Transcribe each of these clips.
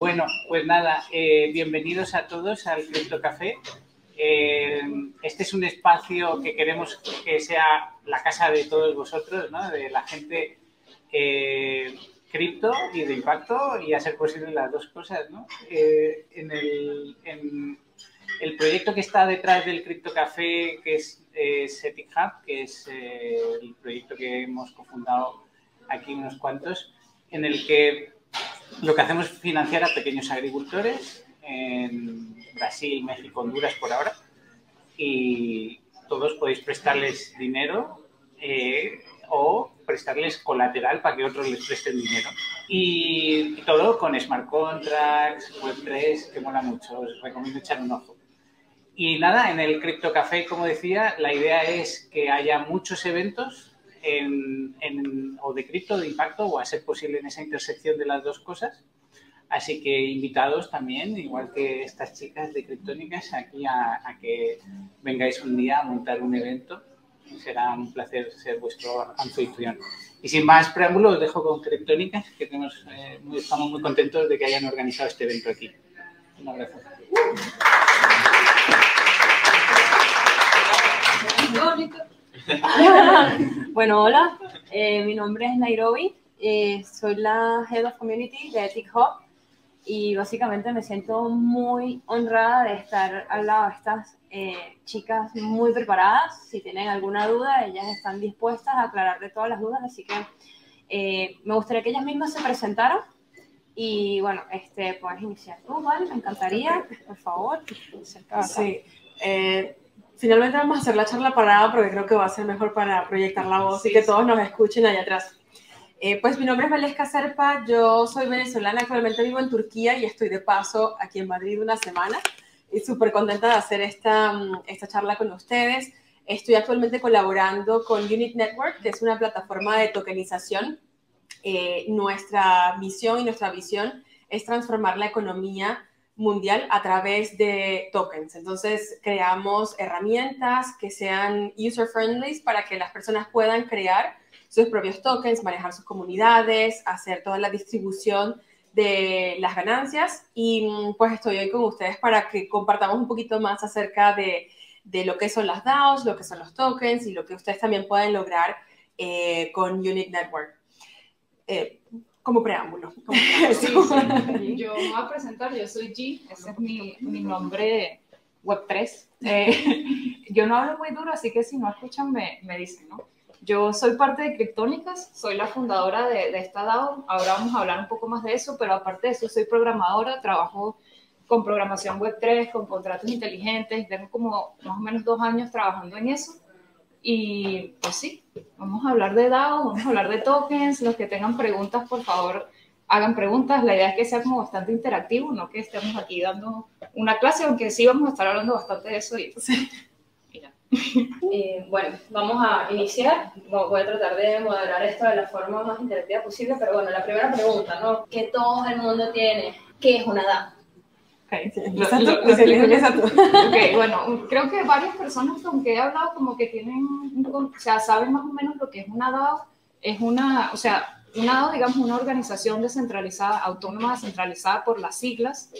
Bueno, pues nada, eh, bienvenidos a todos al Crypto Café. Eh, este es un espacio que queremos que sea la casa de todos vosotros, ¿no? de la gente eh, cripto y de impacto y a ser posible las dos cosas. ¿no? el, en, el, proyecto que está detrás del Crypto Café, que es Setting Hub, que es el proyecto que hemos cofundado aquí unos cuantos, en el que lo que hacemos es financiar a pequeños agricultores en Brasil, México, Honduras por ahora. Y todos podéis prestarles dinero eh, o prestarles colateral para que otros les presten dinero. Y, todo con smart contracts, Web3, que mola mucho. Os recomiendo echar un ojo. Y nada, en el Crypto Café, como decía, la idea es que haya muchos eventos en, o de cripto, de impacto, o a ser posible en esa intersección de las dos cosas. Así que invitados también, igual que estas chicas de Criptónicas, aquí a, que vengáis un día a montar un evento. Será un placer ser vuestro anfitrión. Y sin más preámbulos, os dejo con Criptónicas, que tenemos, eh, estamos muy contentos de que hayan organizado este evento aquí. Un abrazo. bueno, hola, eh, mi nombre es Nairobi, eh, soy la Head of Community de Ethic Hub y básicamente me siento muy honrada de estar al lado de estas eh, chicas muy preparadas. Si tienen alguna duda, ellas están dispuestas a aclarar de todas las dudas, así que me gustaría que ellas mismas se presentaran. Y bueno, este, puedes iniciar tú, ¿vale? Me encantaría, por favor. Sí finalmente vamos a hacer la charla parada porque creo que va a ser mejor para proyectar la voz y que todos nos escuchen allá atrás. Eh, pues mi nombre es Valesca Serpa, yo soy venezolana, actualmente vivo en Turquía y estoy de paso aquí en Madrid una semana y súper contenta de hacer esta, mm, esta charla con ustedes. Estoy actualmente colaborando con Unit Network, que es una plataforma de tokenización. Eh, nuestra misión y nuestra visión es transformar la economía mundial a través de tokens. Entonces, creamos herramientas que sean user-friendly para que las personas puedan crear sus propios tokens, manejar sus comunidades, hacer toda la distribución de las ganancias. Y pues estoy hoy con ustedes para que compartamos un poquito más acerca de, de lo que son las DAOs, lo que son los tokens y lo que ustedes también pueden lograr eh, con Unit Network. Eh, como preámbulo. Yo me voy a presentar, yo soy G, ese es mi, mi nombre Web3. Eh, yo no hablo muy duro, así que si no escuchan me, me dicen, ¿no? Yo soy parte de Criptónicas, soy la fundadora de, de, esta DAO, ahora vamos a hablar un poco más de eso, pero aparte de eso soy programadora, trabajo con programación Web3, con contratos inteligentes, tengo como más o menos dos años trabajando en eso. Y pues sí, vamos a hablar de DAO, vamos a hablar de tokens. Los que tengan preguntas, por favor, hagan preguntas. La idea es que sea como bastante interactivo, no que estemos aquí dando una clase, aunque sí vamos a estar hablando bastante de eso. Y, sí. Eh, bueno, vamos a iniciar. Voy a tratar de moderar esto de la forma más interactiva posible, pero bueno, la primera pregunta, ¿no? Que todo el mundo tiene, ¿qué es una DAO? Okay, bueno, creo que varias personas con que he hablado como que tienen, o sea, saben más o menos lo que es una DAO. Es una, o sea, una DAO, digamos, una organización descentralizada, autónoma descentralizada por las siglas.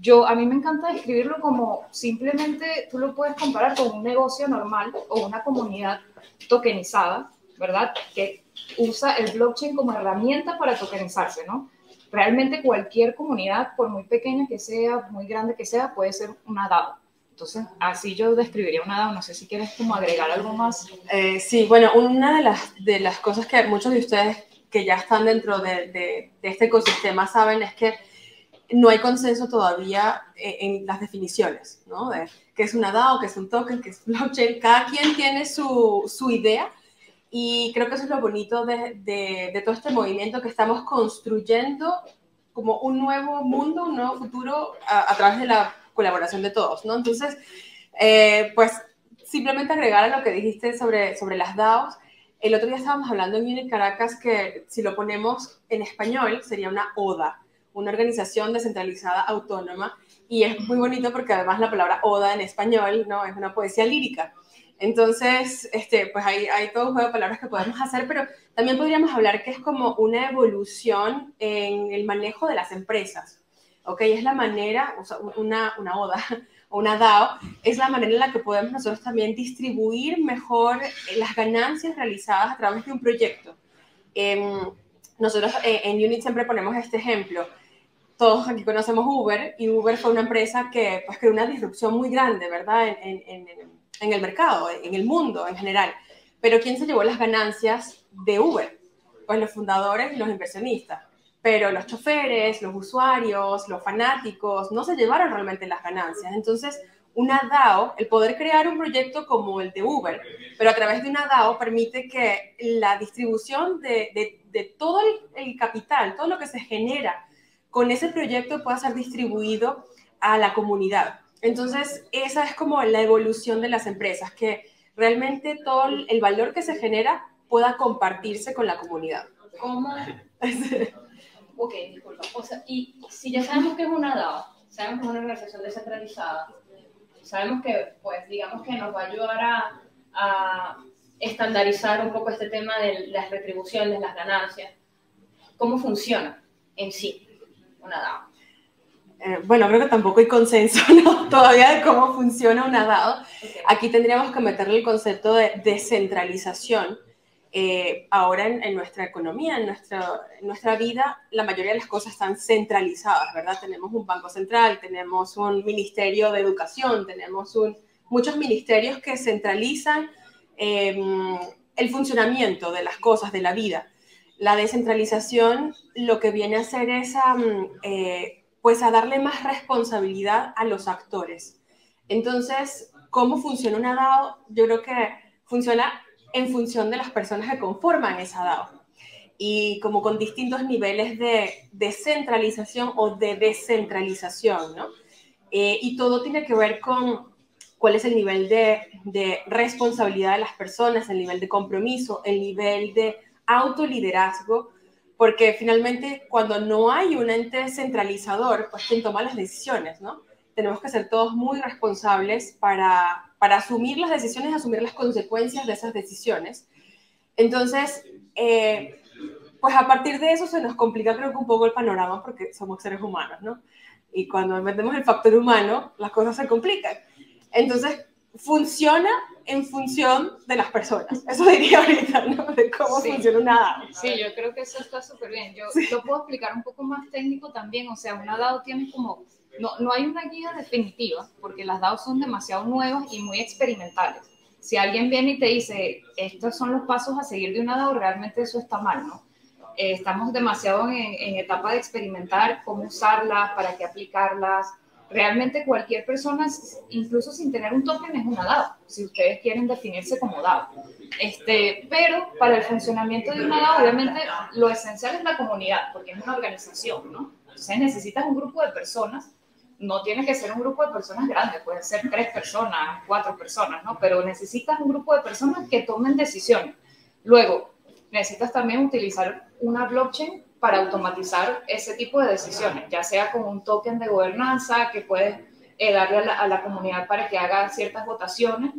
Yo, a mí me encanta describirlo como simplemente tú lo puedes comparar con un negocio normal o una comunidad tokenizada, ¿verdad? Que usa el blockchain como herramienta para tokenizarse, ¿no? Realmente cualquier comunidad, por muy pequeña que sea, muy grande que sea, puede ser una DAO. Entonces, así yo describiría una DAO. No sé si quieres como agregar algo más. Eh, sí, bueno, una de las, de las cosas que muchos de ustedes que ya están dentro de, de, este ecosistema saben es que no hay consenso todavía en, en las definiciones, ¿no? De qué es una DAO, qué es un token, qué es blockchain. Cada quien tiene su, su idea y creo que eso es lo bonito de, de, todo este movimiento que estamos construyendo como un nuevo mundo, un nuevo futuro a, través de la colaboración de todos, ¿no? Entonces, eh, pues simplemente agregar a lo que dijiste sobre, sobre las DAOs. El otro día estábamos hablando en Unit Caracas que si lo ponemos en español sería una ODA, una organización descentralizada autónoma. Y es muy bonito porque además la palabra ODA en español no es una poesía lírica. Entonces, este, pues hay, hay todo un juego de palabras que podemos hacer, pero también podríamos hablar que es como una evolución en el manejo de las empresas. ¿ok? Es la manera, o sea, una, una ODA o una DAO, es la manera en la que podemos nosotros también distribuir mejor las ganancias realizadas a través de un proyecto. Em, nosotros eh, en Unit siempre ponemos este ejemplo. Todos aquí conocemos Uber y Uber fue una empresa que pues, creó una disrupción muy grande, ¿verdad? En, en, en el mercado, en el mundo en general. Pero ¿quién se llevó las ganancias de Uber? Pues los fundadores y los inversionistas pero los choferes, los usuarios, los fanáticos no se llevaron realmente las ganancias. Entonces, una DAO, el poder crear un proyecto como el de Uber, pero a través de una DAO permite que la distribución de, todo el, capital, todo lo que se genera con ese proyecto pueda ser distribuido a la comunidad. Entonces, esa es como la evolución de las empresas, que realmente todo el valor que se genera pueda compartirse con la comunidad. ¿Cómo? ok, disculpa. O sea, y si ya sabemos que es una DAO, sabemos que es una organización descentralizada, sabemos que, pues, digamos que nos va a ayudar a, a estandarizar un poco este tema de las retribuciones, las ganancias. ¿Cómo funciona en sí una DAO? Eh, bueno, creo que tampoco hay consenso ¿no? todavía de cómo funciona una DAO. Aquí tendríamos que meterle el concepto de descentralización eh, ahora en, nuestra economía, en nuestra, nuestra vida, la mayoría de las cosas están centralizadas, ¿verdad? Tenemos un banco central, tenemos un ministerio de educación, tenemos un, muchos ministerios que centralizan em, el funcionamiento de las cosas, de la vida. La descentralización lo que viene a hacer es a, eh, pues a darle más responsabilidad a los actores. Entonces, ¿cómo funciona una DAO? Yo creo que funciona en función de las personas que conforman esa DAO. Y como con distintos niveles de descentralización o de descentralización, ¿no? Eh, y todo tiene que ver con cuál es el nivel de, de, responsabilidad de las personas, el nivel de compromiso, el nivel de autoliderazgo, porque finalmente cuando no hay un ente centralizador, pues quien toma las decisiones, ¿no? Tenemos que ser todos muy responsables para, para asumir las decisiones, asumir las consecuencias de esas decisiones. Entonces, eh, pues a partir de eso se nos complica creo que un poco el panorama porque somos seres humanos, ¿no? Y cuando metemos el factor humano, las cosas se complican. Entonces, funciona en función de las personas. Eso diría ahorita, ¿no? De cómo funciona una DAO. Sí, yo creo que eso está súper bien. Yo lo puedo explicar un poco más técnico también. O sea, una DAO tiene como no, no hay una guía definitiva porque las DAOs son demasiado nuevas y muy experimentales. Si alguien viene y te dice, estos son los pasos a seguir de una DAO, realmente eso está mal, ¿no? Eh, estamos demasiado en, en, etapa de experimentar cómo usarlas, para qué aplicarlas. Realmente cualquier persona, incluso sin tener un token, es una DAO, si ustedes quieren definirse como DAO. Este, pero para el funcionamiento de una DAO, obviamente lo esencial es la comunidad, porque es una organización, ¿no? Entonces necesitas un grupo de personas no tiene que ser un grupo de personas grandes, pueden ser tres personas, cuatro personas, ¿no? Pero necesitas un grupo de personas que tomen decisiones. Luego, necesitas también utilizar una blockchain para automatizar ese tipo de decisiones, ya sea con un token de gobernanza que puedes eh, darle a la, comunidad para que haga ciertas votaciones,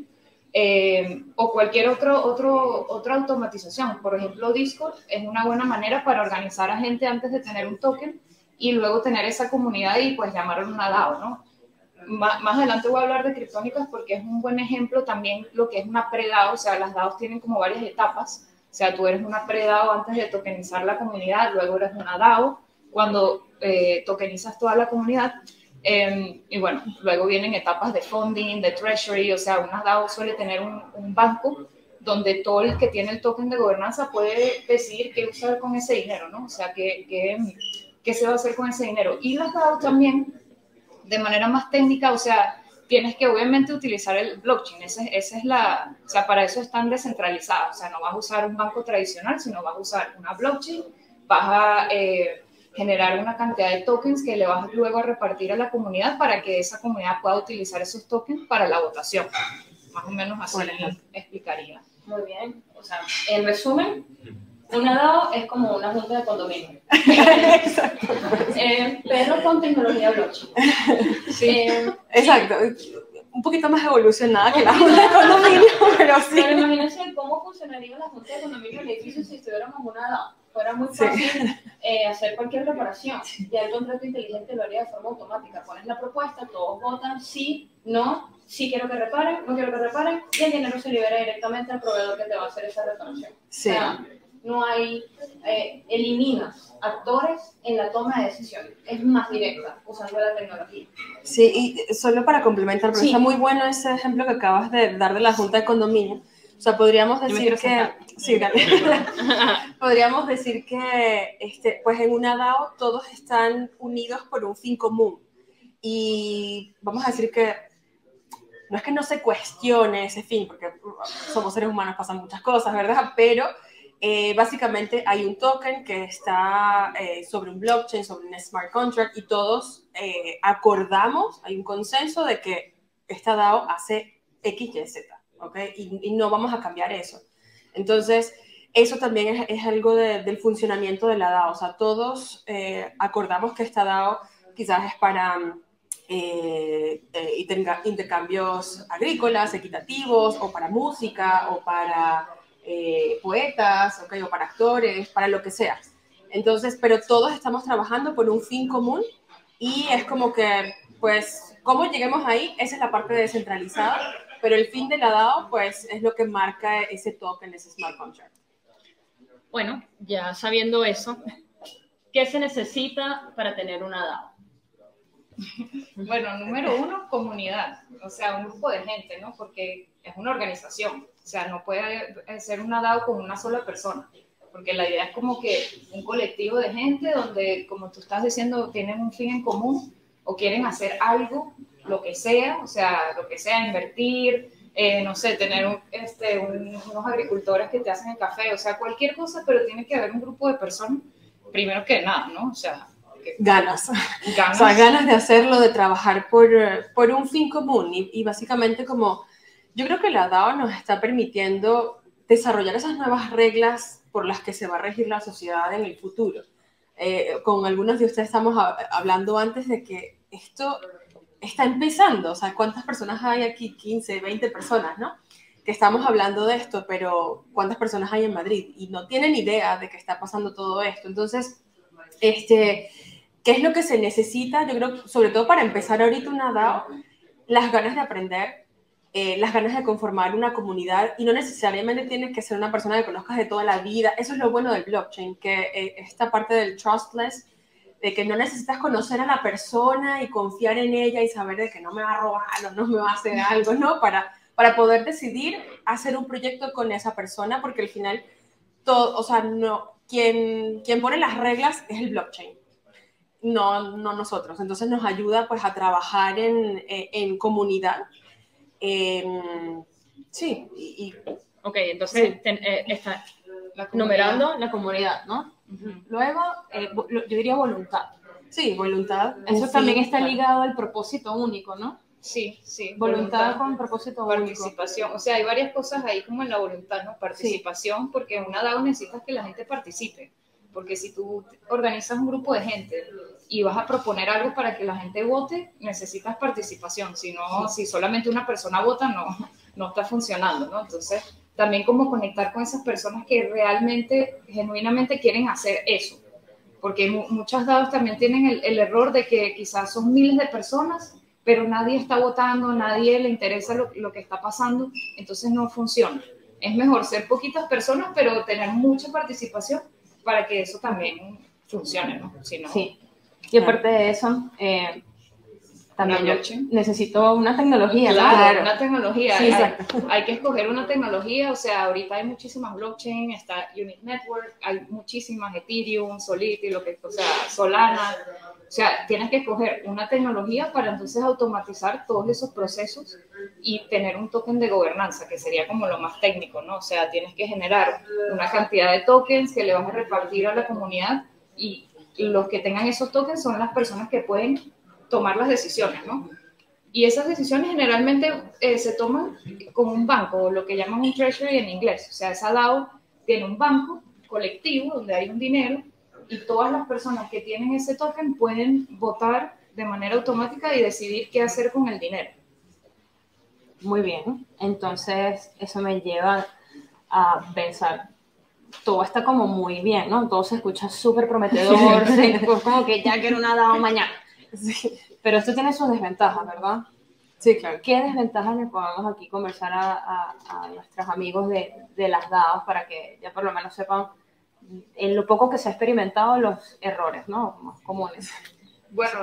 eh, o cualquier otro, otro, otra automatización. Por ejemplo, Discord es una buena manera para organizar a gente antes de tener un token y luego tener esa comunidad y pues llamarlo una DAO, ¿no? Más, más, adelante voy a hablar de criptónicas porque es un buen ejemplo también lo que es una pre-DAO, o sea, las DAOs tienen como varias etapas, sea, tú eres una pre-DAO antes de tokenizar la comunidad, luego eres una DAO cuando eh, tokenizas toda la comunidad, eh, y bueno, luego vienen etapas de funding, de treasury, o sea, una DAO suele tener un, banco donde todo el que tiene el token de gobernanza puede decidir qué usar con ese dinero, ¿no? O sea, que, que qué se va a hacer con ese dinero. Y las DAO también, de manera más técnica, o sea, tienes que obviamente utilizar el blockchain. Esa, es la, o sea, para eso están descentralizadas. O sea, no vas a usar un banco tradicional, sino vas a usar una blockchain, vas a eh, generar una cantidad de tokens que le vas luego a repartir a la comunidad para que esa comunidad pueda utilizar esos tokens para la votación. Más o menos así explicaría. Muy bien. O sea, en resumen, una DAO es como una junta de condominio. Exacto. Eh, pero con tecnología blockchain. Sí. Eh, Exacto. Un poquito más evolucionada que la junta de condominio, pero sí. Pero imagínense cómo funcionaría la junta de condominio del edificio si estuviéramos una DAO. Fuera muy fácil eh, hacer cualquier reparación. Ya el contrato inteligente lo haría de forma automática. Pones la propuesta, todos votan sí, no, sí quiero que reparen, no quiero que reparen, y el dinero se libera directamente al proveedor que te va a hacer esa reparación. Sí. O sea, no hay, eh, eliminas actores en la toma de decisiones. Es más directa usando la tecnología. Sí, y solo para complementar, porque Sí. está muy bueno ese ejemplo que acabas de dar de la Junta de Condominio. O sea, podríamos decir que... Sí, dale. podríamos decir que, este, pues en una DAO todos están unidos por un fin común. Y vamos a decir que no es que no se cuestione ese fin, porque somos seres humanos, pasan muchas cosas, ¿verdad? Pero eh, básicamente hay un token que está eh, sobre un blockchain, sobre un smart contract, y todos eh, acordamos, hay un consenso de que esta DAO hace X, Y, Z, ¿ok? Y, y no vamos a cambiar eso. Entonces, eso también es, algo de- del funcionamiento de la DAO. O sea, todos eh, acordamos que esta DAO quizás es para interca- intercambios agrícolas, equitativos, o para música, o para eh, poetas, ¿ok? o para actores, para lo que sea. Entonces, pero todos estamos trabajando por un fin común y es como que, pues, cómo lleguemos ahí, esa es la parte descentralizada, pero el fin de la DAO, pues, es lo que marca ese token, ese smart contract. Bueno, ya sabiendo eso, ¿qué se necesita para tener una DAO? Bueno, número uno, comunidad, o sea, un grupo de gente, ¿no? Porque es una organización, o sea, no puede ser una DAO con una sola persona, porque la idea es como que un colectivo de gente donde, como tú estás diciendo, tienen un fin en común o quieren hacer algo, lo que sea, o sea, lo que sea, invertir, eh, no sé, tener un- este, un- unos agricultores que te hacen el café, o sea, cualquier cosa, pero tiene que haber un grupo de personas, primero que nada, ¿no? O sea, que Ganas. ganas. O sea, ganas de hacerlo, de trabajar por, eh, por un fin común y, y básicamente como yo creo que la DAO nos está permitiendo desarrollar esas nuevas reglas por las que se va a regir la sociedad en el futuro. Eh, con algunos de ustedes estamos hablando antes de que esto está empezando, o sea, ¿cuántas personas hay aquí? 15, 20 personas, ¿no? Que estamos hablando de esto, pero ¿cuántas personas hay en Madrid? Y no tienen idea de que está pasando todo esto. Entonces, este, ¿Qué es lo que se necesita? Yo creo, sobre todo para empezar ahorita una DAO, las ganas de aprender, eh, las ganas de conformar una comunidad y no necesariamente tienes que ser una persona que conozcas de toda la vida. Eso es lo bueno del blockchain, que eh, esta parte del trustless, de que no necesitas conocer a la persona y confiar en ella y saber de que no me va a robar o no me va a hacer algo, ¿no? Para, para poder decidir hacer un proyecto con esa persona, porque al final, todo, o sea, no, quien, quien pone las reglas es el blockchain no, no nosotros. Entonces nos ayuda pues a trabajar en, eh, en comunidad. Em, sí, y, y- Ok, entonces Sí. ten- eh, está La comunidad. numerando la comunidad, ¿no? Luego, eh, vo- lo- yo diría voluntad. sí, voluntad. Eso un también está claro. ligado al propósito único, ¿no? Sí, sí. Voluntad con propósito único. participación. O sea, hay varias cosas ahí como en la voluntad, ¿no? Participación, porque en una DAO necesitas que la gente participe. Porque si tú organizas un grupo de gente y vas a proponer algo para que la gente vote, necesitas participación. Si no, si solamente una persona vota, no, no está funcionando, ¿no? Entonces, también como conectar con esas personas que realmente, genuinamente quieren hacer eso. Porque mu- muchas DAOs también tienen el, el error de que quizás son miles de personas pero nadie está votando, nadie le interesa lo, lo que está pasando, entonces no funciona. Es mejor ser poquitas personas, pero tener mucha participación para que eso también funcione, ¿no? Si no, Sí. Y aparte de eso, eh, también yo necesito una tecnología, ¿no? Claro, Claro. una tecnología. Sí, hay, exacto. hay que escoger una tecnología, o sea, ahorita hay muchísimas blockchain, está Unit Network, hay muchísimas Ethereum, Solidity, lo que, o sea, Solana. O sea, tienes que escoger una tecnología para entonces automatizar todos esos procesos y tener un token de gobernanza, que sería como lo más técnico, ¿no? O sea, tienes que generar una cantidad de tokens que le vas a repartir a la comunidad y los que tengan esos tokens son las personas que pueden tomar las decisiones, ¿no? Y esas decisiones generalmente eh, se toman con un banco, lo que llaman un treasury en inglés. O sea, esa DAO tiene un banco colectivo donde hay un dinero y todas las personas que tienen ese token pueden votar de manera automática y decidir qué hacer con el dinero. Muy bien. Entonces, eso me lleva a pensar, todo está como muy bien, ¿no? Todo se escucha súper prometedor, sí, pues como que ya quiero una DAO mañana. Pero esto tiene sus desventajas, ¿verdad? Sí, claro. ¿Qué desventajas le podemos aquí conversar a, a, nuestros amigos de, de, las DAOs para que ya por lo menos sepan en lo poco que se ha experimentado los errores, ¿no? Más comunes. Bueno,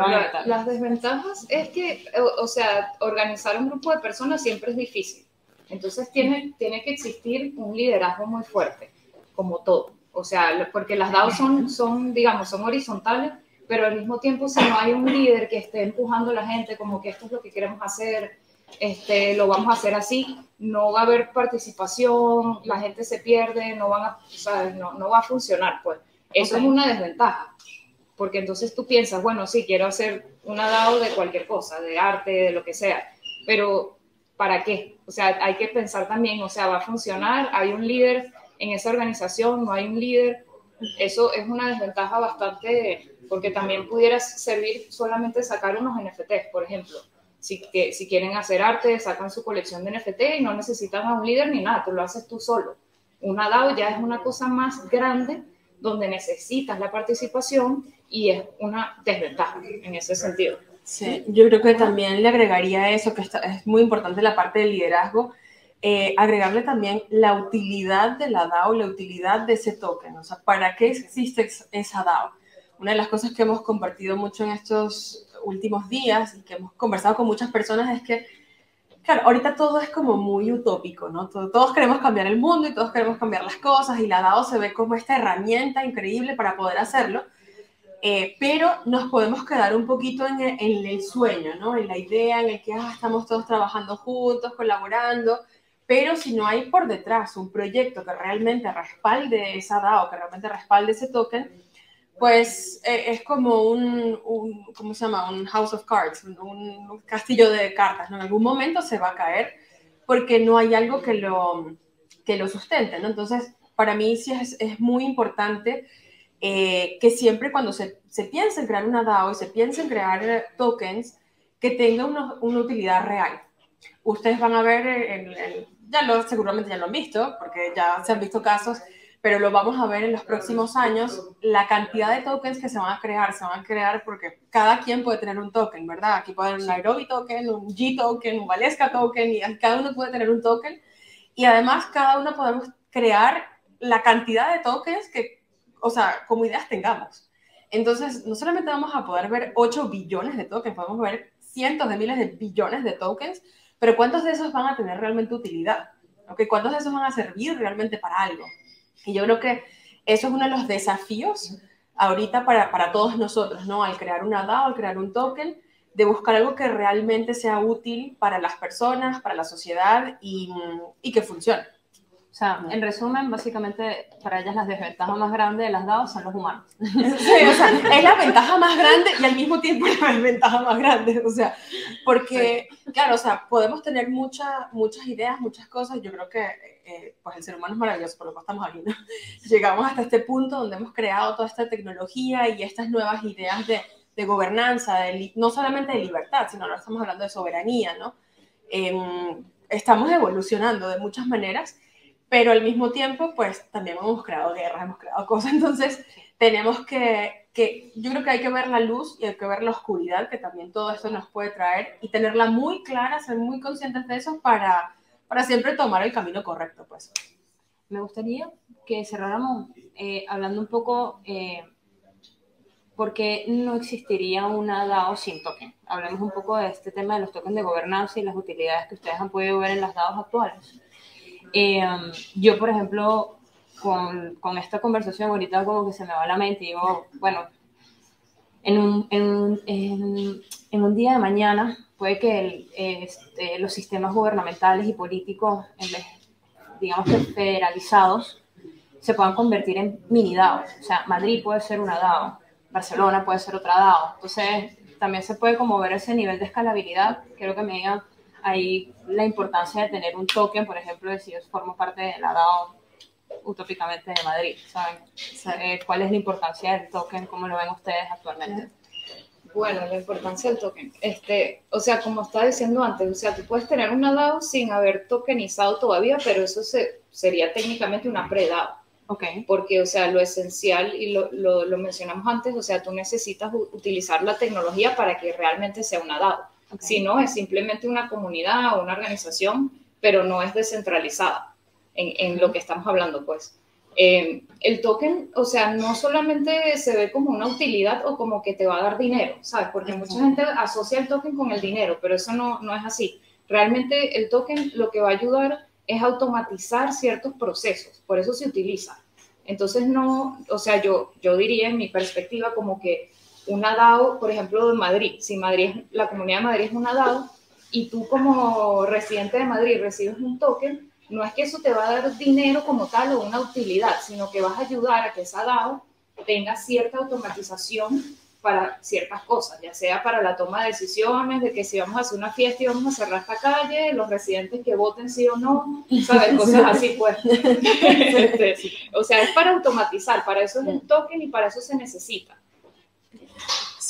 las desventajas es que, o, sea, organizar un grupo de personas siempre es difícil. Entonces tiene, tiene que existir un liderazgo muy fuerte, como todo. O sea, porque las DAOs son, son, digamos, son horizontales, pero al mismo tiempo si no hay un líder que esté empujando a la gente como que esto es lo que queremos hacer, este, lo vamos a hacer así, no va a haber participación, la gente se pierde, no, van a, no, no va a funcionar, pues. Eso es una desventaja porque entonces tú piensas, bueno, sí, quiero hacer una DAO de cualquier cosa, de arte, de lo que sea, pero ¿para qué? O sea, hay que pensar también, o sea, ¿va a funcionar? ¿Hay un líder en esa organización? ¿No hay un líder? Eso es una desventaja bastante, porque también pudiera servir solamente sacar unos NFTs, por ejemplo. Si, que, si quieren hacer arte, sacan su colección de NFT y no necesitan a un líder ni nada, tú lo haces tú solo. Una DAO ya es una cosa más grande donde necesitas la participación y es una desventaja en ese sentido. Sí, yo creo que también le agregaría eso, que es muy importante la parte del liderazgo, eh, agregarle también la utilidad de la DAO, la utilidad de ese token, o sea, ¿para qué existe esa DAO? Una de las cosas que hemos compartido mucho en estos últimos días y que hemos conversado con muchas personas es que, claro, ahorita todo es como muy utópico, ¿no? Todos queremos cambiar el mundo y todos queremos cambiar las cosas y la DAO se ve como esta herramienta increíble para poder hacerlo, eh, pero nos podemos quedar un poquito en el, sueño, ¿no? En la idea en el que ah, estamos todos trabajando juntos, colaborando, pero si no hay por detrás un proyecto que realmente respalde esa DAO, que realmente respalde ese token, pues eh, es como un, un, ¿cómo se llama? Un house of cards, un, castillo de cartas, ¿no? En algún momento se va a caer porque no hay algo que lo, que lo sustente, ¿no? Entonces, para mí sí es, es muy importante eh, que siempre cuando se, se piensa en crear una DAO y se piensa en crear tokens, que tenga una, una utilidad real. Ustedes van a ver, ya lo, seguramente ya lo han visto, porque ya se han visto casos, pero lo vamos a ver en los próximos años, la cantidad de tokens que se van a crear, se van a crear porque cada quien puede tener un token, ¿verdad? Aquí puede haber un Nairobi token, un G token, un Valesca token, y cada uno puede tener un token. Y además cada uno podemos crear la cantidad de tokens que o sea, como ideas tengamos. Entonces, no solamente vamos a poder ver 8 billones de tokens, podemos ver cientos de miles de billones de tokens, pero ¿cuántos de esos van a tener realmente utilidad? ¿Okay? ¿Cuántos de esos van a servir realmente para algo? Y yo creo que eso es uno de los desafíos ahorita para, para todos nosotros, ¿no? Al crear una DAO, al crear un token, de buscar algo que realmente sea útil para las personas, para la sociedad y, y que funcione. Sea, en resumen, básicamente para ellas las desventajas más grandes de las DAO son los humanos. Sí, o sea, es la ventaja más grande y al mismo tiempo la desventaja más grande. O sea, porque, claro, o sea, podemos tener muchas muchas ideas, muchas cosas. Yo creo que eh, pues el ser humano es maravilloso, por lo que estamos aquí, ¿no? Llegamos hasta este punto donde hemos creado toda esta tecnología y estas nuevas ideas de, de gobernanza, de, no solamente de libertad, sino ahora estamos hablando de soberanía, ¿no? Em, estamos evolucionando de muchas maneras pero al mismo tiempo, pues también hemos creado guerras, hemos creado cosas, entonces tenemos que, que, yo creo que hay que ver la luz y hay que ver la oscuridad que también todo esto nos puede traer y tenerla muy clara, ser muy conscientes de eso para, para siempre tomar el camino correcto, pues. Me gustaría que cerráramos eh, hablando un poco eh, porque no existiría una DAO sin token. Hablemos un poco de este tema de los tokens de gobernanza y las utilidades que ustedes han podido ver en las DAOs actuales. Eh, yo, por ejemplo, con, con, esta conversación ahorita como que se me va la mente y digo, bueno, en un, en, en, en un día de mañana puede que el, este, los sistemas gubernamentales y políticos, en vez, digamos que federalizados, se puedan convertir en mini DAO. O sea, Madrid puede ser una DAO, Barcelona puede ser otra DAO. Entonces, también se puede como ver ese nivel de escalabilidad. Creo que me digan hay la importancia de tener un token, por ejemplo, de si yo formo parte de la DAO utópicamente de Madrid, ¿saben? Eh, ¿Cuál es la importancia del token? ¿Cómo lo ven ustedes actualmente? Bueno, la importancia del token. Este, o sea, como estaba diciendo antes, o sea, tú puedes tener una DAO sin haber tokenizado todavía, pero eso se, sería técnicamente una pre-DAO. Okay. Porque, o sea, lo esencial, y lo, lo, lo, mencionamos antes, o sea, tú necesitas utilizar la tecnología para que realmente sea una DAO. Si no, es simplemente una comunidad o una organización, pero no es descentralizada en, en lo que estamos hablando, pues. Eh, el token, o sea, no solamente se ve como una utilidad o como que te va a dar dinero, ¿sabes? Porque mucha gente asocia el token con el dinero, pero eso no, no es así. Realmente el token lo que va a ayudar es automatizar ciertos procesos, por eso se utiliza. Entonces, no, o sea, yo, yo diría en mi perspectiva como que una DAO, por ejemplo, de Madrid, si Madrid, la comunidad de Madrid es una DAO y tú como residente de Madrid recibes un token, no es que eso te va a dar dinero como tal o una utilidad, sino que vas a ayudar a que esa DAO tenga cierta automatización para ciertas cosas, ya sea para la toma de decisiones, de que si vamos a hacer una fiesta y vamos a cerrar esta calle, los residentes que voten sí o no, ¿sabes? Cosas así, pues. Este, o sea, es para automatizar, para eso es el token y para eso se necesita.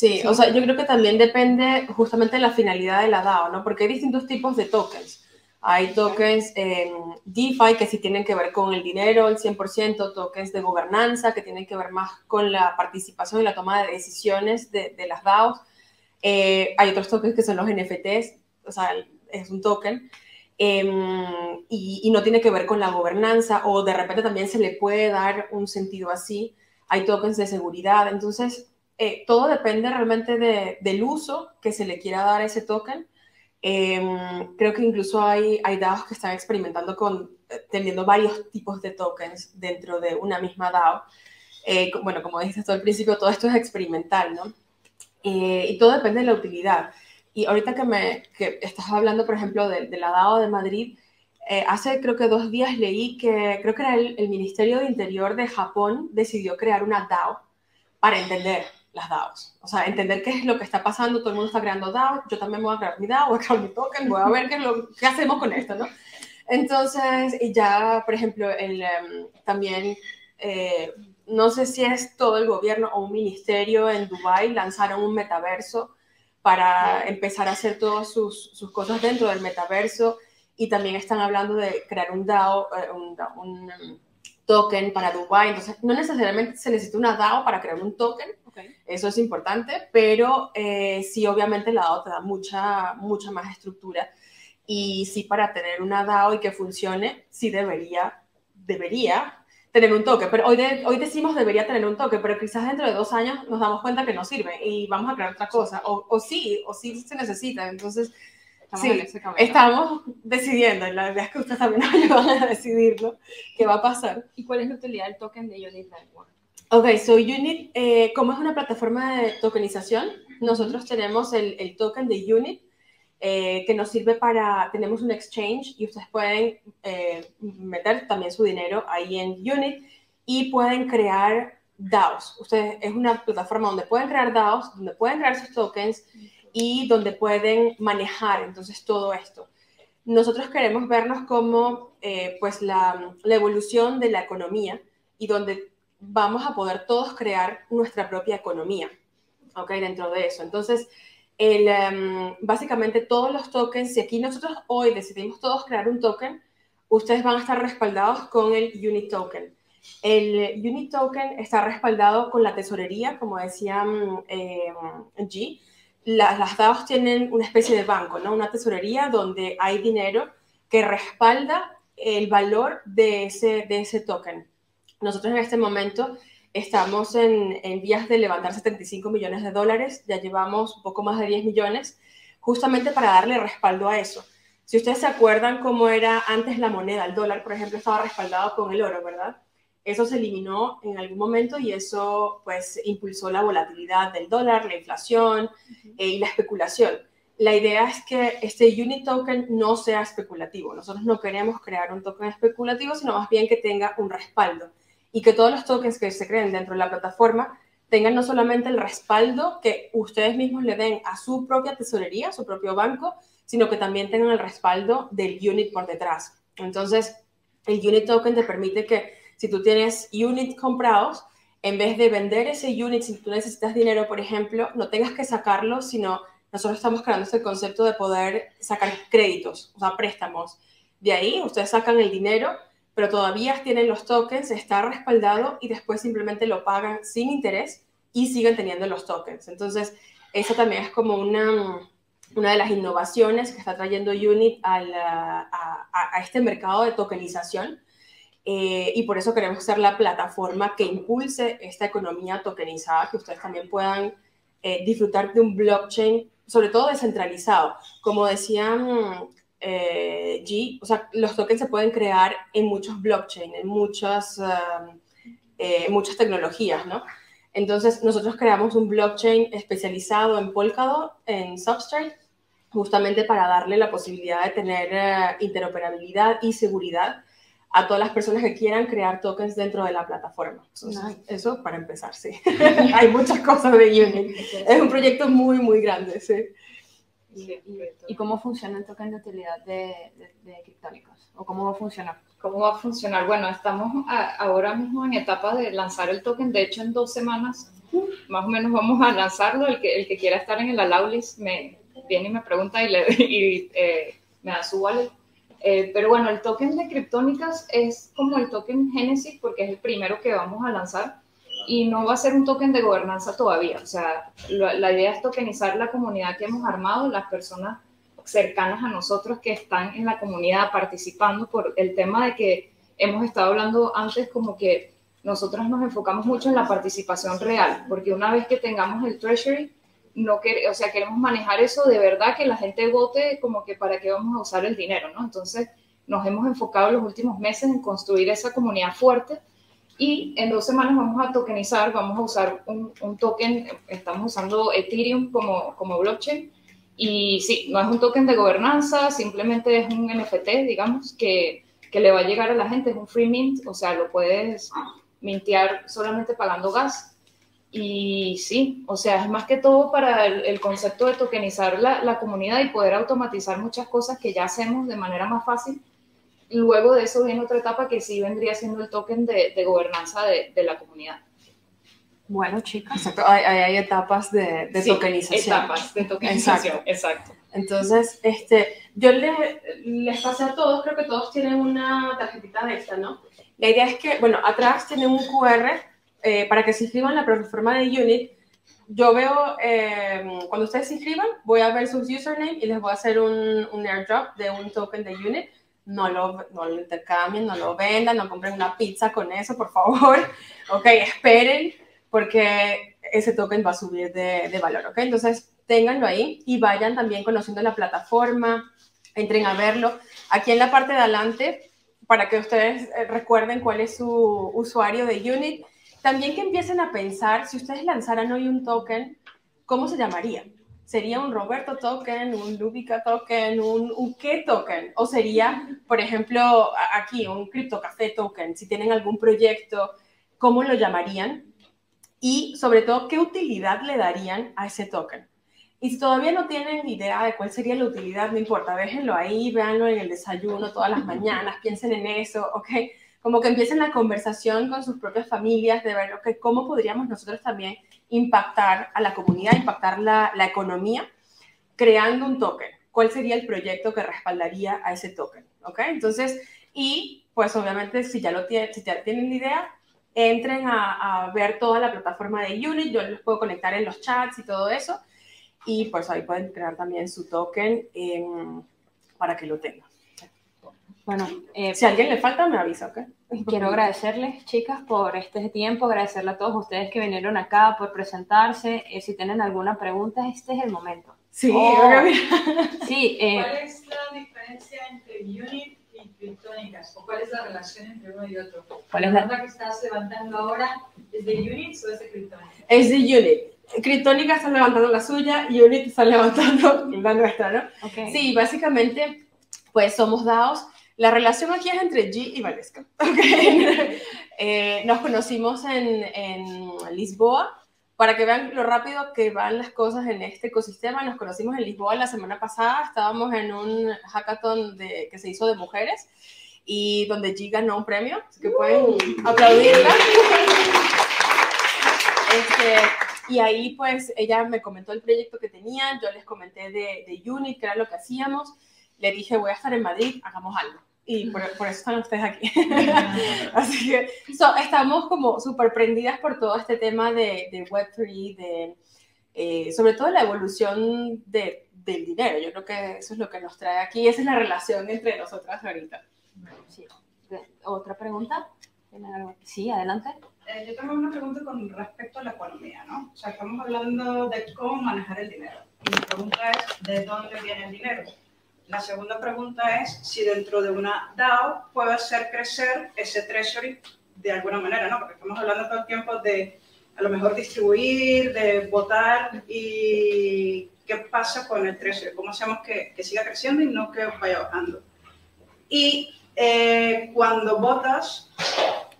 Sí, o sea, yo creo que también depende justamente de la finalidad de la DAO, ¿no? Porque hay distintos tipos de tokens. Hay tokens en DeFi que sí tienen que ver con el dinero, el 100%, tokens de gobernanza que tienen que ver más con la participación y la toma de decisiones de, las DAOs. Eh, hay otros tokens que son los NFTs, o sea, es un token. Em, y, no tiene que ver con la gobernanza o de repente también se le puede dar un sentido así. Hay tokens de seguridad, entonces eh, todo depende realmente del uso que se le quiera dar a ese token Em, creo que incluso hay, hay DAOs que están experimentando con eh, teniendo varios tipos de tokens dentro de una misma DAO. Eh, bueno, como dijiste todo al principio, todo esto es experimental, ¿no? Eh, y todo depende de la utilidad. Y ahorita que, me, que estás hablando, por ejemplo, de, de la DAO de Madrid, hace creo que dos días leí que creo que era el, el Ministerio de Interior de Japón decidió crear una DAO para entender las DAOs. O sea, entender qué es lo que está pasando, todo el mundo está creando DAO, yo también voy a crear mi DAO, voy a crear mi token, voy a ver qué, lo, qué hacemos con esto, ¿no? Entonces, y ya, por ejemplo, el, em, también, eh, no sé si es todo el gobierno o un ministerio en Dubai lanzaron un metaverso para empezar a hacer todas sus, sus cosas dentro del metaverso y también están hablando de crear un DAO, eh, un, un em, token para Dubai. Entonces, no necesariamente se necesita una DAO para crear un token, eso es importante, pero eh, sí, obviamente la DAO te da mucha, mucha más estructura. Y sí, para tener una DAO y que funcione, sí debería, debería tener un toque. Pero hoy, hoy decimos debería tener un toque, pero quizás dentro de dos años nos damos cuenta que no sirve y vamos a crear otra cosa. O, o sí, o sí se necesita. Entonces, estamos, sí, estamos decidiendo. Y la idea es que ustedes también nos ayudan a decidirlo qué va a pasar. ¿Y cuál es la utilidad del token de Unit Network? Ok, so Unit, eh, como es una plataforma de tokenización, nosotros tenemos el, el token de Unit eh, que nos sirve para, tenemos un exchange y ustedes pueden eh, meter también su dinero ahí en Unit y pueden crear DAOs. Ustedes, es una plataforma donde pueden crear DAOs, donde pueden crear sus tokens y donde pueden manejar entonces todo esto. Nosotros queremos vernos como pues la, evolución de la economía y donde vamos a poder todos crear nuestra propia economía, ¿ok? Dentro de eso. Entonces, el, em, básicamente todos los tokens, si aquí nosotros hoy decidimos todos crear un token, ustedes van a estar respaldados con el Unit Token. El Unit Token está respaldado con la tesorería, como decía eh, G. las DAOs tienen una especie de banco, ¿no? Una tesorería donde hay dinero que respalda el valor de ese, de ese token. Nosotros en este momento estamos en, en vías de levantar 75 millones de dólares, ya llevamos un poco más de 10 millones, justamente para darle respaldo a eso. Si ustedes se acuerdan cómo era antes la moneda, el dólar, por ejemplo, estaba respaldado con el oro, ¿verdad? Eso se eliminó en algún momento y eso pues impulsó la volatilidad del dólar, la inflación eh, y la especulación. La idea es que este unit token no sea especulativo. Nosotros no queremos crear un token especulativo, sino más bien que tenga un respaldo y que todos los tokens que se creen dentro de la plataforma tengan no solamente el respaldo que ustedes mismos le den a su propia tesorería, a su propio banco, sino que también tengan el respaldo del unit por detrás. Entonces, el unit token te permite que si tú tienes unit comprados, en vez de vender ese unit, si tú necesitas dinero, por ejemplo, no tengas que sacarlo, sino nosotros estamos creando este concepto de poder sacar créditos, o sea, préstamos. De ahí ustedes sacan el dinero pero todavía tienen los tokens, está respaldado y después simplemente lo pagan sin interés y siguen teniendo los tokens. Entonces, eso también es como una, una de las innovaciones que está trayendo Unit a, a, este mercado de tokenización. Eh, y por eso queremos ser la plataforma que impulse esta economía tokenizada, que ustedes también puedan eh, disfrutar de un blockchain, sobre todo descentralizado. Como decían eh, G, o sea, los tokens se pueden crear en muchos blockchains, en muchas, um, muchas tecnologías, ¿no? Entonces, nosotros creamos un blockchain especializado en Polkadot, en Substrate, justamente para darle la posibilidad de tener eh, interoperabilidad y seguridad a todas las personas que quieran crear tokens dentro de la plataforma. Eso para empezar, sí. Hay muchas cosas de Unity. Es un proyecto muy, muy grande, sí. ¿Y, cómo funciona el token de utilidad de, de, Criptónicos? ¿O cómo va a funcionar? ¿Cómo va a funcionar? Bueno, estamos ahora mismo en etapa de lanzar el token. De hecho, en dos semanas más o menos vamos a lanzarlo. El que, el que quiera estar en el allow list me, viene y me pregunta y, le, y eh, me da su wallet. Eh, pero bueno, el token de criptónicas es como el token Genesis porque es el primero que vamos a lanzar y no va a ser un token de gobernanza todavía. O sea, la idea es tokenizar la comunidad que hemos armado, las personas cercanas a nosotros que están en la comunidad participando por el tema de que hemos estado hablando antes como que nosotros nos enfocamos mucho en la participación real, porque una vez que tengamos el treasury, no o sea, queremos manejar eso de verdad, que la gente vote como que para qué vamos a usar el dinero, ¿no? Entonces, nos hemos enfocado en los últimos meses en construir esa comunidad fuerte y en dos semanas vamos a tokenizar, vamos a usar un, un token, estamos usando Ethereum como, como blockchain y sí, no es un token de gobernanza, simplemente es un NFT, digamos, que, que le va a llegar a la gente, es un free mint, o sea, lo puedes mintear solamente pagando gas y sí, o sea, es más que todo para el, concepto de tokenizar la, la, comunidad y poder automatizar muchas cosas que ya hacemos de manera más fácil. Luego de eso viene otra etapa que sí vendría siendo el token de, de gobernanza de, de, la comunidad. Bueno, chicas, hay, hay, etapas de, de tokenización. Etapas de tokenización, exacto. Entonces, este, yo les, les pasé a todos, creo que todos tienen una tarjetita de esta, ¿no? La idea es que, bueno, atrás tiene un QR eh, para que se inscriban en la plataforma de Unit, yo veo, eh, cuando ustedes se inscriban, voy a ver sus username y les voy a hacer un, un airdrop de un token de Unit. No lo, no lo intercambien, no lo vendan, no compren una pizza con eso, por favor. Ok, esperen, porque ese token va a subir de, valor, ¿ok? Entonces, ténganlo ahí y vayan también conociendo la plataforma, entren a verlo. Aquí en la parte de adelante, para que ustedes eh, recuerden cuál es su usuario de Unit, también que empiecen a pensar, si ustedes lanzaran hoy un token, ¿cómo se llamaría? ¿Sería un Roberto token, un Lubica token, un, un qué token? ¿O sería, por ejemplo, aquí, un CryptoCafé token? Si tienen algún proyecto, ¿cómo lo llamarían? Y sobre todo, ¿qué utilidad le darían a ese token? Y si todavía no tienen idea de cuál sería la utilidad, no importa, déjenlo ahí, véanlo en el desayuno todas las mañanas, piensen en eso, ¿ok? Como que empiecen la conversación con sus propias familias de ver okay, cómo podríamos nosotros también impactar a la comunidad, impactar la, la economía, creando un token. ¿Cuál sería el proyecto que respaldaría a ese token? ¿Ok? Entonces, y pues obviamente si ya lo tienen, si ya tienen la idea, entren a, a, ver toda la plataforma de Unit, yo les puedo conectar en los chats y todo eso, y pues ahí pueden crear también su token para que lo tengan. Bueno, eh, si a alguien le falta, me avisa, ¿ok? Quiero agradecerles, chicas, por este tiempo, agradecerle a todos ustedes que vinieron acá por presentarse. Eh, si tienen alguna pregunta, este es el momento. Sí, oh. sí eh, ¿Cuál es la diferencia entre Unit y criptónicas? ¿O cuál es la relación entre uno y otro? ¿Cuál es la pregunta que estás levantando ahora? ¿Es de Unit o es de criptónicas? Es de Unit. Criptónica está levantando la suya y Unit está levantando la nuestra, ¿no? Okay. Sí, básicamente, pues somos DAOs la relación aquí es entre G y Valesca. Okay. eh, nos conocimos en, en, Lisboa. Para que vean lo rápido que van las cosas en este ecosistema, nos conocimos en Lisboa la semana pasada. Estábamos en un hackathon de, que se hizo de mujeres y donde G ganó un premio. Así que pueden uh. aplaudirla. Este, y ahí pues ella me comentó el proyecto que tenía, yo les comenté de, de Unit, que era lo que hacíamos. Le dije, voy a estar en Madrid, hagamos algo y por, eso están ustedes aquí. Así que estamos como súper prendidas por todo este tema de, de Web3, de, eh, sobre todo la evolución de, del dinero. Yo creo que eso es lo que nos trae aquí, esa es la relación entre nosotras ahorita. Sí. ¿Otra pregunta? Sí, adelante. Eh, yo tengo una pregunta con respecto a la economía, ¿no? O sea, estamos hablando de cómo manejar el dinero. Y mi pregunta es, ¿de dónde viene el dinero? La segunda pregunta es si dentro de una DAO puedo hacer crecer ese treasury de alguna manera, ¿no? Porque estamos hablando todo el tiempo de a lo mejor distribuir, de votar y qué pasa con el treasury, cómo hacemos que, que siga creciendo y no que vaya bajando. Y eh, cuando votas,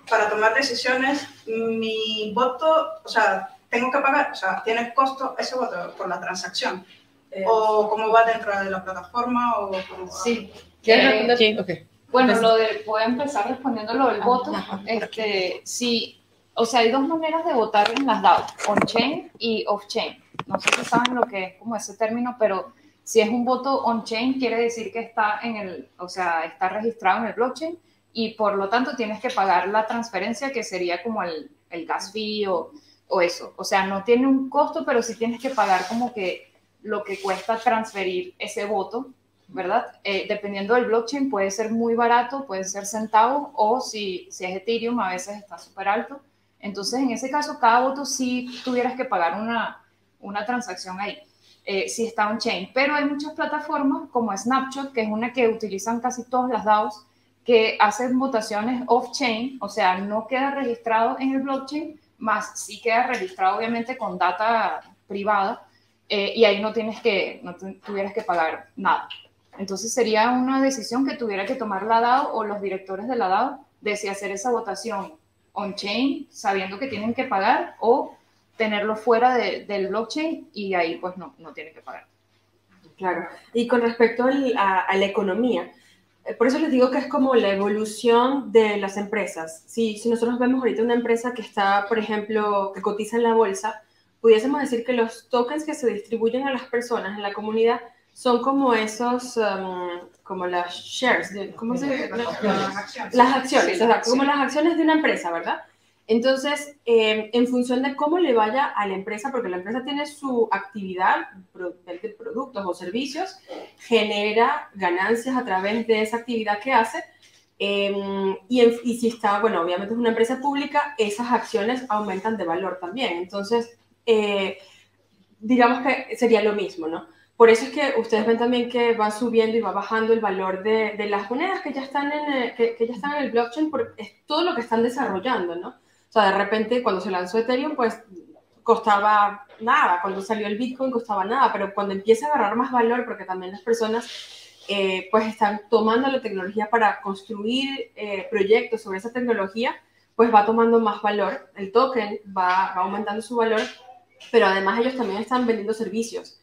para tomar decisiones, mi voto, o sea, tengo que pagar, o sea, tiene costo ese voto por la transacción. Eh, ¿O cómo va dentro de la plataforma? O Sí. ¿Quieres eh, Bueno, lo de, voy a empezar respondiendo lo del ah, voto. Este, sí, o sea, hay dos maneras de votar en las DAO, on-chain y off-chain. No sé si saben lo que es como ese término, pero si es un voto on-chain, quiere decir que está en el, o sea, está registrado en el blockchain y por lo tanto tienes que pagar la transferencia que sería como el, el gas fee o, o, eso. O sea, no tiene un costo, pero sí tienes que pagar como que lo que cuesta transferir ese voto, ¿verdad? Eh, dependiendo del blockchain puede ser muy barato, puede ser centavos o si, si es Ethereum a veces está súper alto. Entonces, en ese caso, cada voto sí tuvieras que pagar una, una transacción ahí. Eh, si está on-chain. Pero hay muchas plataformas como Snapshot, que es una que utilizan casi todas las DAOs, que hacen votaciones off-chain, o sea, no queda registrado en el blockchain, más sí queda registrado obviamente con data privada, eh, y ahí no tienes que, no tuvieras que pagar nada. Entonces sería una decisión que tuviera que tomar la DAO o los directores de la DAO de si hacer esa votación on-chain sabiendo que tienen que pagar o tenerlo fuera del blockchain y ahí pues no, no tiene que pagar. Claro. Y con respecto a, la economía, eh, por eso les digo que es como la evolución de las empresas. Si, si nosotros vemos ahorita una empresa que está, por ejemplo, que cotiza en la bolsa, pudiésemos decir que los tokens que se distribuyen a las personas en la comunidad son como esos, um, como las shares, ¿cómo se dice? Las acciones. Las acciones, como las acciones de una empresa, ¿verdad? Entonces, eh, en función de cómo le vaya a la empresa, porque la empresa tiene su actividad, de productos o servicios, genera ganancias a través de esa actividad que hace. Em, y, y, si está, bueno, obviamente es una empresa pública, esas acciones aumentan de valor también. Entonces, eh, digamos que sería lo mismo, ¿no? Por eso es que ustedes ven también que va subiendo y va bajando el valor de, de las monedas que ya, están en que, que, ya están en el blockchain, porque es todo lo que están desarrollando, ¿no? O sea, de repente cuando se lanzó Ethereum, pues costaba nada, cuando salió el Bitcoin costaba nada, pero cuando empieza a agarrar más valor, porque también las personas eh, pues están tomando la tecnología para construir eh, proyectos sobre esa tecnología, pues va tomando más valor, el token va, va aumentando su valor, pero además ellos también están vendiendo servicios.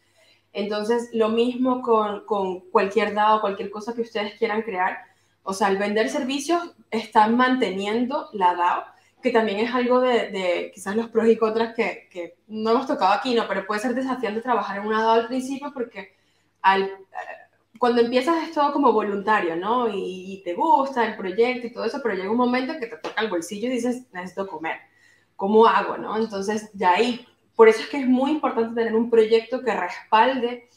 Entonces, lo mismo con, con cualquier DAO, cualquier cosa que ustedes quieran crear. O sea, al vender servicios, están manteniendo la DAO, que también es algo de, quizás los pros y contras que, que, no hemos tocado aquí, ¿no? Pero puede ser desafiante trabajar en una DAO al principio porque al, eh, cuando empiezas es todo como voluntario, ¿no? Y, te gusta el proyecto y todo eso, pero llega un momento que te toca el bolsillo y dices, necesito comer. ¿Cómo hago, no? Entonces, ya ahí, por eso es que es muy importante tener un proyecto que respalde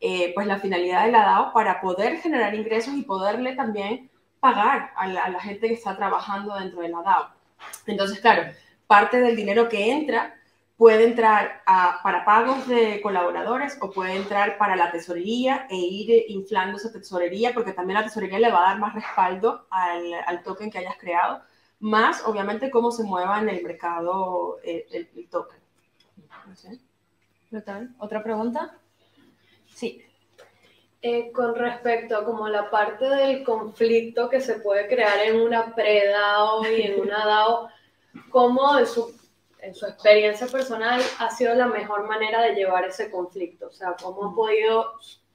eh, pues la finalidad de la DAO para poder generar ingresos y poderle también pagar a la, gente que está trabajando dentro de la DAO. Entonces, claro, parte del dinero que entra puede entrar para pagos de colaboradores o puede entrar para la tesorería e ir inflando esa tesorería, porque también la tesorería le va a dar más respaldo al, token que hayas creado, más obviamente cómo se mueva en el mercado eh, el, token. ¿Otra pregunta? Sí. Eh, con respecto a como la parte del conflicto que se puede crear en una pre-DAO y en una DAO, ¿cómo en su, en su experiencia personal ha sido la mejor manera de llevar ese conflicto? O sea, ¿cómo ha podido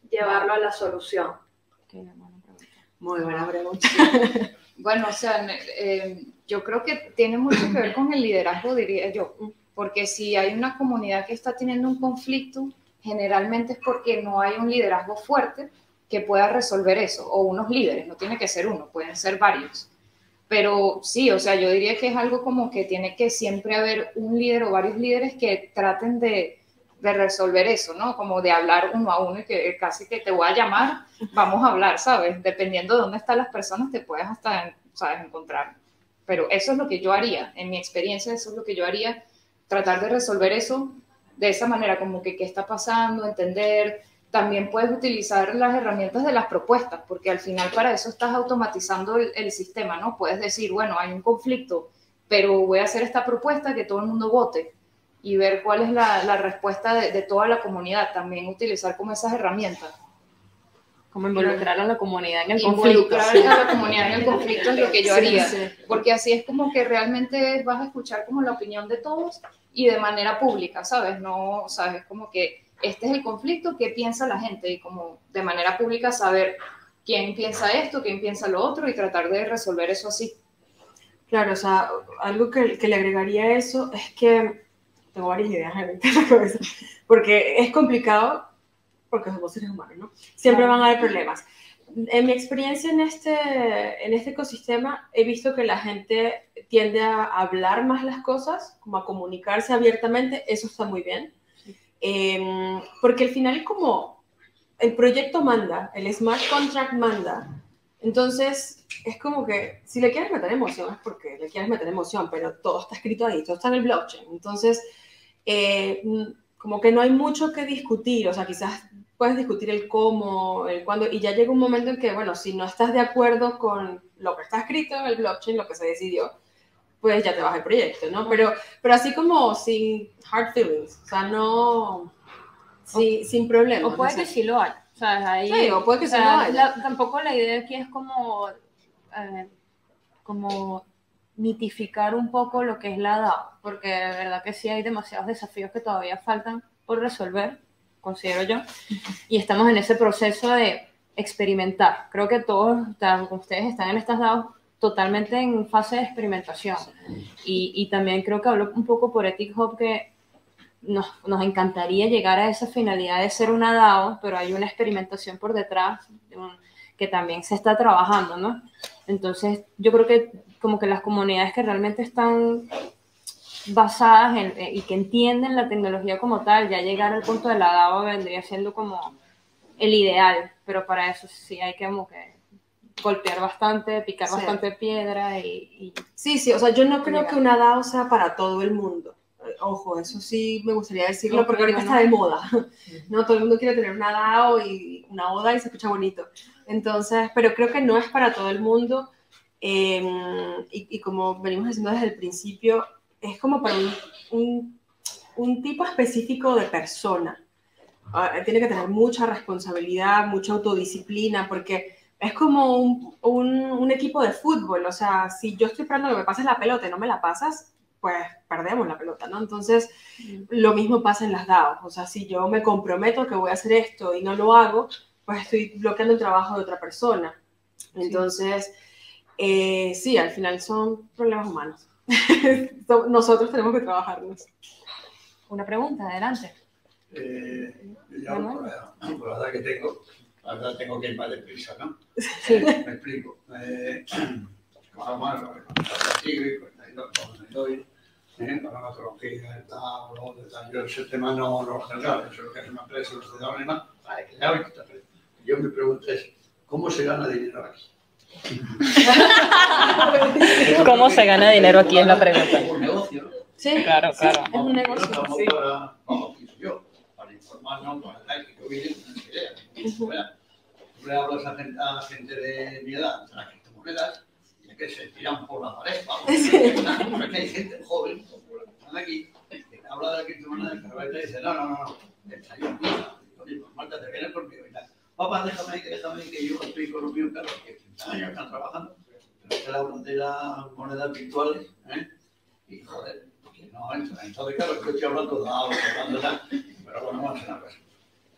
llevarlo a la solución? Muy buena pregunta. bueno, o sea, eh, yo creo que tiene mucho que ver con el liderazgo, diría yo, porque si hay una comunidad que está teniendo un conflicto, generalmente es porque no hay un liderazgo fuerte que pueda resolver eso, o unos líderes, no tiene que ser uno, pueden ser varios. Pero sí, o sea, yo diría que es algo como que tiene que siempre haber un líder o varios líderes que traten de, de resolver eso, ¿no? Como de hablar uno a uno y que casi que te voy a llamar, vamos a hablar, ¿sabes? Dependiendo de dónde están las personas, te puedes hasta, ¿sabes? Encontrar. Pero eso es lo que yo haría, en mi experiencia, eso es lo que yo haría, tratar de resolver eso de esa manera, como que qué está pasando, entender, también puedes utilizar las herramientas de las propuestas, porque al final para eso estás automatizando el, sistema, ¿no? Puedes decir, bueno, hay un conflicto, pero voy a hacer esta propuesta que todo el mundo vote y ver cuál es la, respuesta de, toda la comunidad. También utilizar como esas herramientas. Como involucrar a la comunidad en el conflicto. Involucrar a la comunidad en el conflicto es lo que yo haría. Porque así es como que realmente vas a escuchar como la opinión de todos y de manera pública, ¿sabes? No, ¿sabes? Como que este es el conflicto, qué piensa la gente y como de manera pública saber quién piensa esto, quién piensa lo otro y tratar de resolver eso así. Claro, o sea, algo que, que le agregaría a eso es que tengo varias ideas en la cabeza, porque es complicado, porque somos seres humanos, ¿no? Siempre van a haber problemas. En mi experiencia en este, en este ecosistema, he visto que la gente tiende a hablar más las cosas, como a comunicarse abiertamente, eso está muy bien Em, porque al final como el proyecto manda, el smart contract manda. Entonces, es como que si le quieres meter emoción es porque le quieres meter emoción, pero todo está escrito ahí, todo está en el blockchain. Entonces, eh, como que no hay mucho que discutir, o sea, quizás puedes discutir el cómo, el cuándo, y ya llega un momento en que, bueno, si no estás de acuerdo con lo que está escrito en el blockchain, lo que se decidió, pues ya te vas el proyecto, ¿no? Pero, pero así como sin hard feelings, o sea, no, sí, sin problemas. O puede que sí lo hay. O sea, ahí, sí, o puede que sí lo hay. tampoco la idea aquí es como, eh, como mitificar un poco lo que es la DAO, porque de verdad que sí hay demasiados desafíos que todavía faltan por resolver, considero yo, y estamos en ese proceso de experimentar. Creo que todos ustedes están en estas DAOs totalmente en fase de experimentación. Y, y, también creo que hablo un poco por Ethic Hub que nos, nos, encantaría llegar a esa finalidad de ser una DAO, pero hay una experimentación por detrás que también se está trabajando, ¿no? Entonces, yo creo que como que las comunidades que realmente están basadas en, eh, y que entienden la tecnología como tal, ya llegar al punto de la DAO vendría siendo como el ideal, pero para eso sí hay que como que golpear bastante, picar bastante piedra y, Sí, sí, o sea, yo no creo que una DAO sea para todo el mundo. Ojo, eso sí me gustaría decirlo porque ahorita está de moda. No, todo el mundo quiere tener una DAO y una ODA y se escucha bonito. Entonces, pero creo que no es para todo el mundo. Em, y, como venimos diciendo desde el principio, es como para un, un, un tipo específico de persona. Ah, tiene que tener mucha responsabilidad, mucha autodisciplina, porque es como un, un, equipo de fútbol, o sea, si yo estoy esperando que me pases la pelota y no me la pasas, pues perdemos la pelota, ¿no? Entonces, lo mismo pasa en las DAO, o sea, si yo me comprometo que voy a hacer esto y no lo hago, pues estoy bloqueando el trabajo de otra persona. Entonces, sí, eh, sí al final son problemas humanos. Nosotros tenemos que trabajarnos. Una pregunta, adelante. Eh, yo, por la edad que tengo, la verdad tengo que ir más deprisa, ¿no? Sí. Me explico. Eh, más, el tigre, doy, ¿eh? con la metodología, el tablo, tal. Yo ese tema no lo sé, eso es lo que hace una empresa, los de la misma, hay que dar Yo me pregunto es, ¿cómo se gana dinero aquí? ¿Cómo se gana dinero aquí? Es la pregunta. Es un negocio. Sí, claro, claro. Es un negocio. Sí. Vamos, yo, para informarnos, para que yo vine con esa idea le hablas a gente, a gente de mi edad de las criptomonedas y es que se tiran por la pared, vamos. Porque hay gente joven, como la que están aquí, que habla de la criptomoneda y dice, no, no, no, no, el chayo empieza. Digo, pues Marta, te vienes porque hoy Papá, déjame que déjame que yo estoy con míos, claro, que 15 años están trabajando, pero que hablan de las monedas virtuales, ¿eh? Y joder, que no entra. Entonces, claro, estoy hablando de algo, hablando de pero bueno, vamos a hacer una cosa.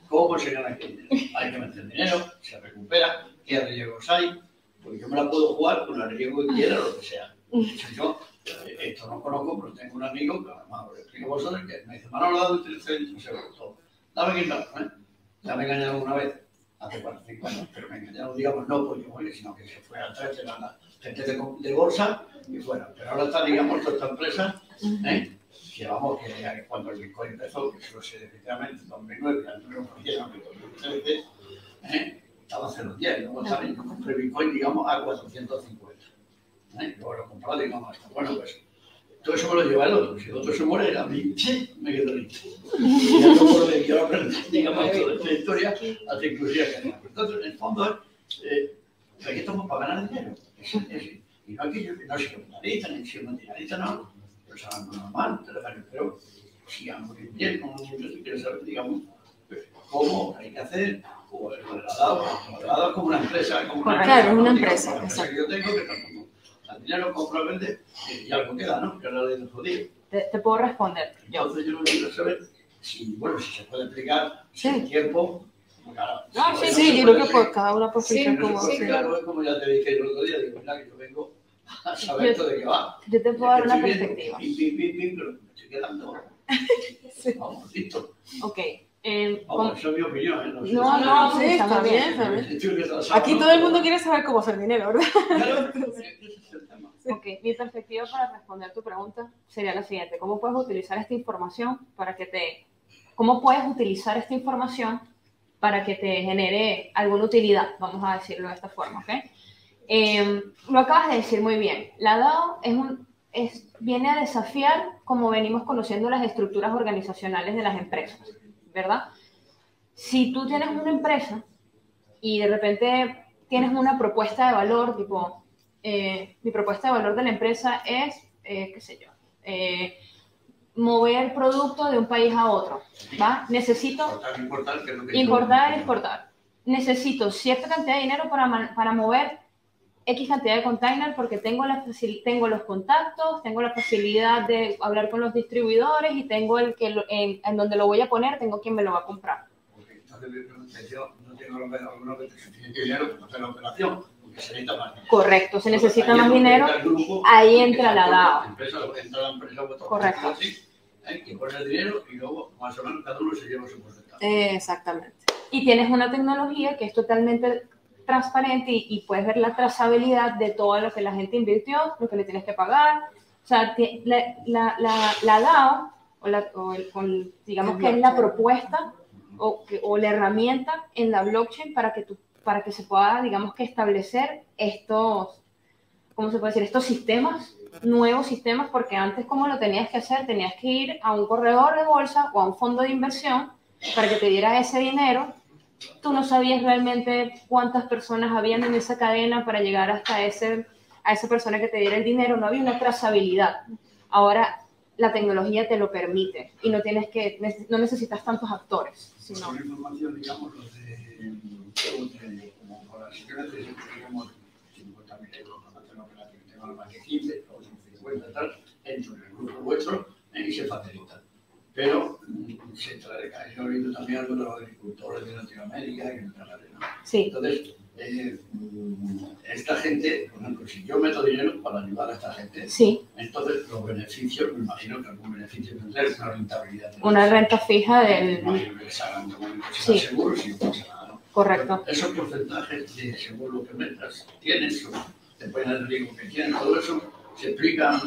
¿Cómo se gana aquí dinero? Hay que meter dinero, se recupera, qué riesgos hay, porque yo me la puedo jugar con el riesgo que quiera, lo que sea. Yo eh, esto no conozco, pero tengo un amigo que además lo explico vosotros, que me dice, Manolo, dame un teléfono, se todo. Dame que ¿eh? Ya me he engañado una vez hace 45 años, pero venga, ya no digamos no porque muere, sino que se fue atrás de la gente de, de, bolsa y fuera. Pero ahora está, digamos, toda esta empresa, ¿eh? que vamos, que cuando el Bitcoin empezó, que eso sé efectivamente en 2009, al menos en 2013, ¿eh? estaba a 0,10, luego ¿sabes? yo compré Bitcoin, digamos, a 450. ¿eh? Luego lo comprado, digamos, hasta, bueno, pues todo eso me lo lleva el otro. Si el otro se muere, a mí me quedo listo. Y ya no puedo quiero aprender, digamos, toda esta historia, hasta inclusive que Entonces, en el fondo, eh, aquí estamos para ganar dinero. Es, es, y no aquí, no soy capitalista, ni soy materialista, no. Pero es algo normal, pero si algo que bien, como yo quiero saber, digamos, pues, cómo hay que hacer, o el moderado, el moderado es como una empresa. Como una claro, es una empresa. Una empresa que yo tengo que al dinero compro, vende y algo queda, ¿no? Que es la ley del jodido. Te, te, puedo responder. Entonces yo no quiero saber si, bueno, si se puede explicar sí. el tiempo. Claro, no, sí, sí, yo creo que por cada una explicar sí, como... Sí, claro, es como ya te dije el otro día, digo, mira, que yo vengo a saber yo, esto de qué va. Yo te puedo dar una perspectiva. Pim, pim, pim, pim, pero me estoy quedando... sí. Vamos, listo. Ok. Eh, es mi opinión. ¿eh? No, no, no, sí, está bien, está bien. Aquí todo el mundo quiere saber cómo hacer dinero, ¿verdad? Claro, Ok, mi perspectiva para responder tu pregunta sería la siguiente. ¿Cómo puedes utilizar esta información para que te... ¿Cómo puedes utilizar esta información para que te genere alguna utilidad? Vamos a decirlo de esta forma, ¿ok? Eh, lo acabas de decir muy bien. La DAO es un, es, viene a desafiar como venimos conociendo las estructuras organizacionales de las empresas, ¿verdad? Si tú tienes una empresa y de repente tienes una propuesta de valor, tipo, eh, mi propuesta de valor de la empresa es, eh, qué sé yo, eh, mover producto de un país a otro, ¿va? Necesito... Importar, importar, que importar, exportar. Necesito cierta cantidad de dinero para, para mover X cantidad de containers porque tengo, la tengo los contactos, tengo la facilidad de hablar con los distribuidores y tengo el que en, en donde lo voy a poner, tengo quien me lo va a comprar. Entonces, yo no tengo alguno que te dinero para hacer la operación se necesita más dinero. Correcto, se necesita más dinero. Ahí entra la DAO. Entra la empresa Correcto. Que pone el dinero y luego más o menos cada uno se lleva su porcentaje. Exactamente. Y tienes una tecnología que es totalmente transparente y, y, puedes ver la trazabilidad de todo lo que la gente invirtió, lo que le tienes que pagar. O sea, la, la, la, la DAO, o, la, o, el, el, digamos que es la propuesta o, o la herramienta en la blockchain para que tú para que se pueda, digamos que establecer estos, ¿cómo se puede decir? Estos sistemas, nuevos sistemas, porque antes como lo tenías que hacer, tenías que ir a un corredor de bolsa o a un fondo de inversión para que te diera ese dinero. Tú no sabías realmente cuántas personas habían en esa cadena para llegar hasta ese, a esa persona que te diera el dinero, no había una trazabilidad. Ahora la tecnología te lo permite y no tienes que, no necesitas tantos actores. Sino... información, digamos, los de como si yo necesito, digamos, 50.000 euros para hacer una operación, tengo más de 15 o 50 tal, entro en el grupo vuestro y se facilita. Pero se trae, he oído también a los agricultores de Latinoamérica que no trabajan, ¿no? Sí. Entonces, eh, esta gente, por ejemplo, si yo meto dinero para ayudar a esta gente, sí. entonces los beneficios, me imagino que algún beneficio tendrá una rentabilidad. Una renta fija del... Me imagino que les hagan, bueno, sí. seguro si no pasa nada. Correcto. Esos porcentajes de según lo que metas tienes, te ponen el riesgo que tienes, todo eso se explica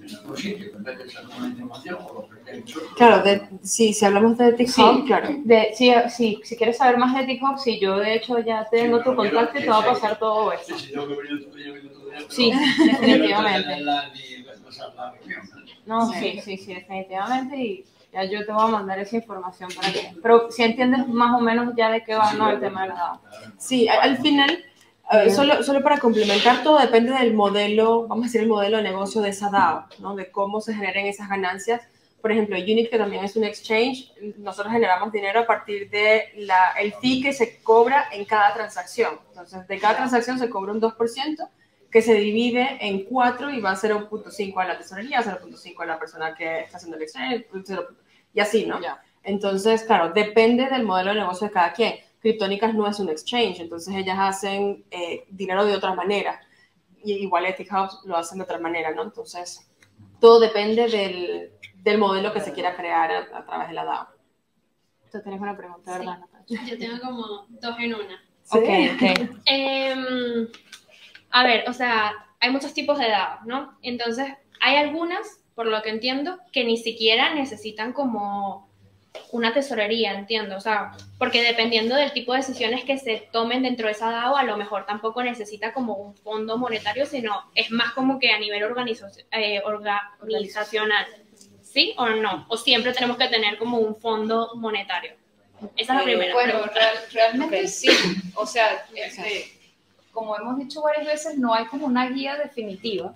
en algún sitio, en vez de echar una información o lo explicáis Claro, de, sí, si hablamos de TikTok, sí, claro. De, sí, sí, si quieres saber más de TikTok, sí, yo de hecho ya tengo sí, tu contacto y te va a pasar todo eso. Sí, sí, tengo que venir otro día, venir otro día. Sí, definitivamente. No, sí, sí, sí, definitivamente. Y ya yo te voy a mandar esa información para que... Pero si entiendes más o menos ya de qué va ¿no? el tema de la. Sí, al final, solo, solo para complementar, todo depende del modelo, vamos a decir, el modelo de negocio de esa DAO, ¿no? De cómo se generen esas ganancias. Por ejemplo, Unit, que también es un exchange, nosotros generamos dinero a partir de la, el fee que se cobra en cada transacción. Entonces, de cada transacción se cobra un 2%, que se divide en 4 y va a 0.5 a la tesorería, 0.5 a la persona que está haciendo el exchange, 0, y así, ¿no? Ya. Entonces, claro, depende del modelo de negocio de cada quien. Criptónicas no es un exchange, entonces ellas hacen eh, dinero de otra manera. Y igual Ethic Hubs lo hacen de otra manera, ¿no? Entonces, todo depende del, del modelo que se quiera crear a, a través de la DAO. Tú tienes una pregunta, ¿verdad, Natalia? Yo tengo como dos en una. Ok, ok. Em, a ver, o sea, hay muchos tipos de dados, ¿no? Entonces, hay algunas, por lo que entiendo, que ni siquiera necesitan como una tesorería, entiendo, o sea, porque dependiendo del tipo de decisiones que se tomen dentro de esa DAO, a lo mejor tampoco necesita como un fondo monetario, sino es más como que a nivel eh, organizacional, ¿sí o no? O siempre tenemos que tener como un fondo monetario. Esa es la Eh, primera Bueno, pregunta. real- realmente Ok. sí. O sea, este, como hemos dicho varias veces, no hay como una guía definitiva,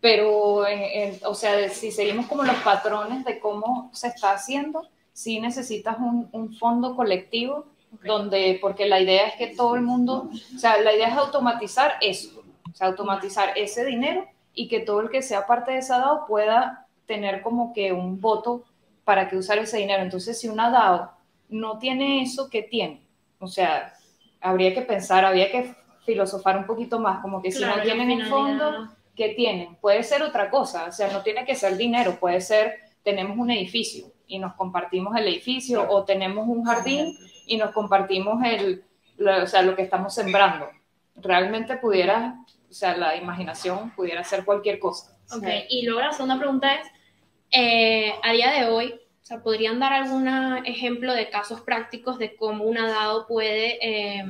pero, eh, eh, o sea, de- si seguimos como los patrones de cómo se está haciendo, sí necesitas un, un fondo colectivo donde, porque la idea es que todo el mundo, o sea, la idea es automatizar eso, o sea, automatizar ese dinero y que todo el que sea parte de esa DAO pueda tener como que un voto para que usar ese dinero. Entonces, si una DAO no tiene eso, ¿qué tiene? O sea, habría que pensar, habría que filosofar un poquito más, como que si Claro, no la tienen un finalidad. fondo, ¿qué tienen? Puede ser otra cosa, o sea, no tiene que ser dinero, puede ser, tenemos un edificio y nos compartimos el edificio, o tenemos un jardín y nos compartimos el, lo, o sea, lo que estamos sembrando. Realmente pudiera, o sea, la imaginación pudiera ser cualquier cosa. Ok, y luego la segunda pregunta es, eh, a día de hoy, o sea, ¿podrían dar algún ejemplo de casos prácticos de cómo una DAO puede eh,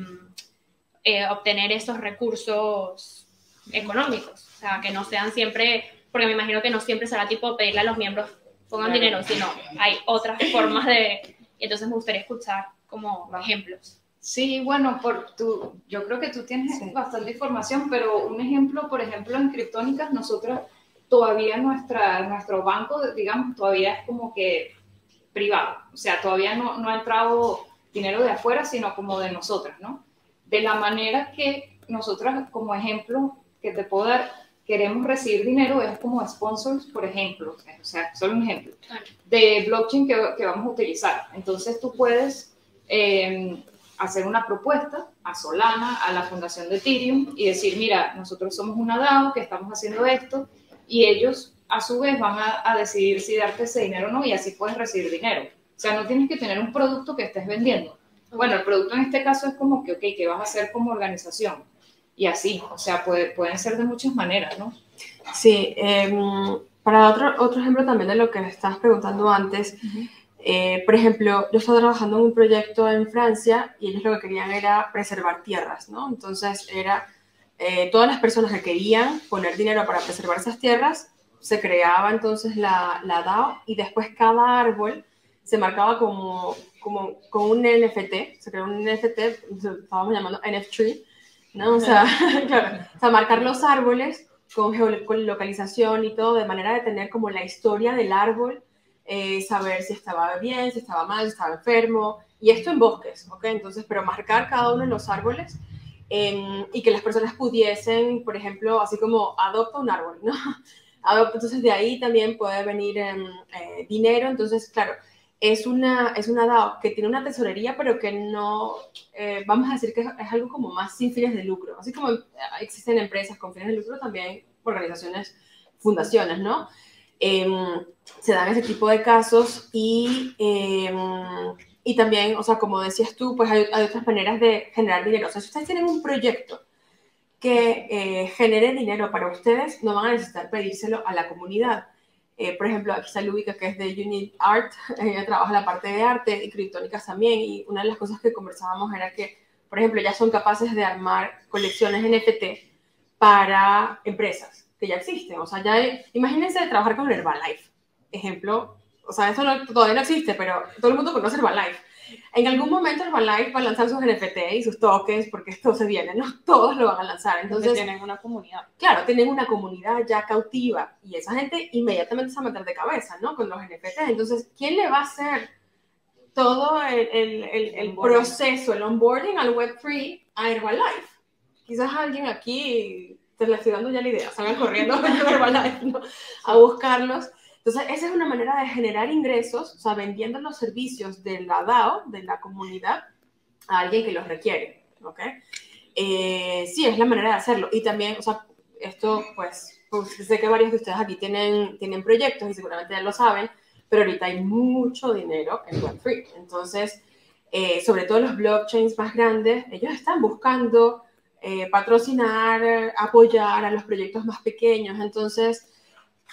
eh, obtener esos recursos económicos? O sea, que no sean siempre, porque me imagino que no siempre será tipo pedirle a los miembros pongan dinero, sino hay otras formas de... Y entonces me gustaría escuchar como ejemplos. Sí, bueno, por tu, yo creo que tú tienes Sí. bastante información, pero un ejemplo, por ejemplo, en Criptónicas, nosotros todavía nuestra, nuestro banco, digamos, todavía es como que privado, o sea, todavía no, no ha entrado dinero de afuera, sino como de nosotras, ¿no? De la manera que nosotras, como ejemplo que te puedo dar, queremos recibir dinero es como sponsors, por ejemplo, o sea, solo un ejemplo, de blockchain que, que vamos a utilizar. Entonces tú puedes eh, hacer una propuesta a Solana, a la fundación de Ethereum y decir, mira, nosotros somos una DAO que estamos haciendo esto y ellos a su vez van a, a decidir si darte ese dinero o no y así puedes recibir dinero. O sea, no tienes que tener un producto que estés vendiendo. Bueno, el producto en este caso es como que, ok, ¿qué vas a hacer como organización? Y así, o sea, puede- pueden ser de muchas maneras, ¿no? Sí, em, para otro, otro ejemplo también de lo que estabas preguntando antes, eh, por ejemplo, yo estaba trabajando en un proyecto en Francia y ellos lo que querían era preservar tierras, ¿no? Entonces era eh, todas las personas que querían poner dinero para preservar esas tierras, se creaba entonces la, la DAO y después cada árbol se marcaba como, como con un NFT, se creó un NFT, estábamos llamando NFT, ¿no? O sea, claro, o sea, marcar los árboles con geolocalización y todo, de manera de tener como la historia del árbol, eh, saber si estaba bien, si estaba mal, si estaba enfermo, y esto en bosques, ¿ok? Entonces, pero marcar cada uno de los árboles y que las personas pudiesen, por ejemplo, así como adopta un árbol, ¿no? Adopta, entonces de ahí también puede venir em, eh, dinero, entonces, claro, es una, es una DAO que tiene una tesorería, pero que no, eh, vamos a decir que es, algo como más sin fines de lucro. Así como eh, existen empresas con fines de lucro, también organizaciones, fundaciones, ¿no? Em, se dan ese tipo de casos y, em, y también, o sea, como decías tú, pues hay, hay otras maneras de generar dinero. O sea, si ustedes tienen un proyecto que eh, genere dinero para ustedes, no van a necesitar pedírselo a la comunidad. Eh, por ejemplo, aquí está Lubica, que es de Unit Art, ella trabaja la parte de arte y Criptónicas también, y una de las cosas que conversábamos era que, por ejemplo, ya son capaces de armar colecciones NFT para empresas que ya existen. O sea, ya hay- imagínense trabajar con Herbalife, ejemplo, o sea, eso no- todavía no existe, pero todo el mundo conoce Herbalife. En algún momento Herbalife va a lanzar sus NFT y sus tokens, porque esto se viene, ¿no? Todos lo van a lanzar. Entonces tienen una comunidad. claro, tienen una comunidad ya cautiva y esa gente inmediatamente se va a meter de cabeza, ¿no? Con los NFTs. Entonces, ¿quién le va a hacer todo el, el, el, el proceso, el onboarding al Web3 a Herbalife? Quizás alguien aquí, te le estoy dando ya la idea, salgan corriendo a Herbalife, ¿no? A buscarlos. Entonces, esa es una manera de generar ingresos, o sea, vendiendo los servicios de la DAO, de la comunidad, a alguien que los requiere, ¿ok? Eh, sí, es la manera de hacerlo. Y también, o sea, esto, pues, pues, sé que varios de ustedes aquí tienen, tienen proyectos y seguramente ya lo saben, pero ahorita hay mucho dinero en Web3. Entonces, eh, sobre todo los blockchains más grandes, ellos están buscando eh, patrocinar, apoyar a los proyectos más pequeños. Entonces,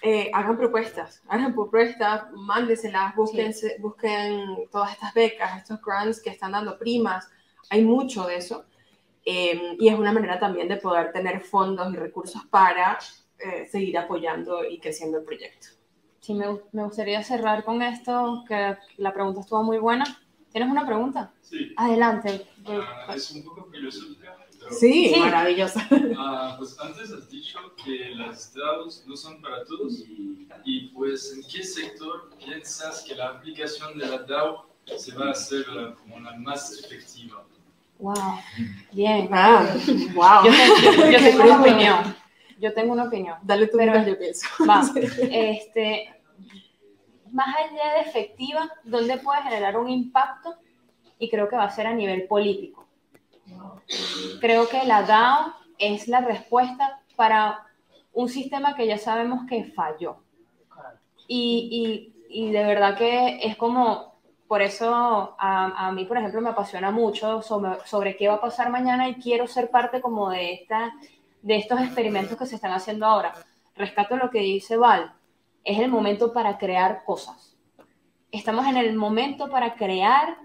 eh, hagan propuestas, hagan propuestas, mándeselas, busquen, busquen todas estas becas, estos grants que están dando primas. Hay mucho de eso. Em, y es una manera también de poder tener fondos y recursos para eh, seguir apoyando y creciendo el proyecto. Sí, me, me, gustaría cerrar con esto, que la pregunta estuvo muy buena. ¿Tienes una pregunta? Sí. Adelante. Uh, es un poco filosófica. Sí, sí, maravillosa. Uh, pues antes has dicho que las DAOs no son para todos. Y pues, ¿en qué sector piensas que la aplicación de la DAO se va a hacer la, como la más efectiva? Wow, bien. Ah, wow. Yo, tengo, yo tengo una opinión. Yo tengo una opinión. Dale tu Pero, yo pienso. Va, este, más allá de efectiva, ¿dónde puede generar un impacto? Y creo que va a ser a nivel político. Creo que la DAO es la respuesta para un sistema que ya sabemos que falló. Y, y, y de verdad que es como, por eso a, a, mí, por ejemplo, me apasiona mucho sobre, sobre qué va a pasar mañana y quiero ser parte como de, esta, de estos experimentos que se están haciendo ahora. Rescato lo que dice Val, es el momento para crear cosas. Estamos en el momento para crear,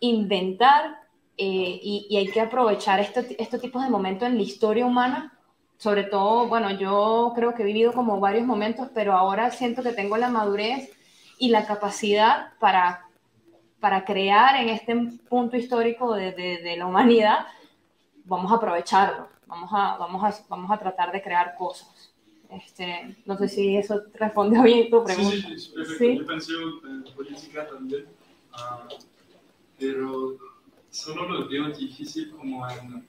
inventar eh, y, y, hay que aprovechar este, estos tipos de momentos en la historia humana. Sobre todo, bueno, yo creo que he vivido como varios momentos, pero ahora siento que tengo la madurez y la capacidad para, para crear en este punto histórico de, de, de la humanidad. Vamos a aprovecharlo, vamos a, vamos, a, vamos a tratar de crear cosas. Este, no sé si eso responde bien tu pregunta. Sí, sí, sí, perfecto. ¿Sí? Yo pensé en política también, uh, pero solo lo veo difícil como en,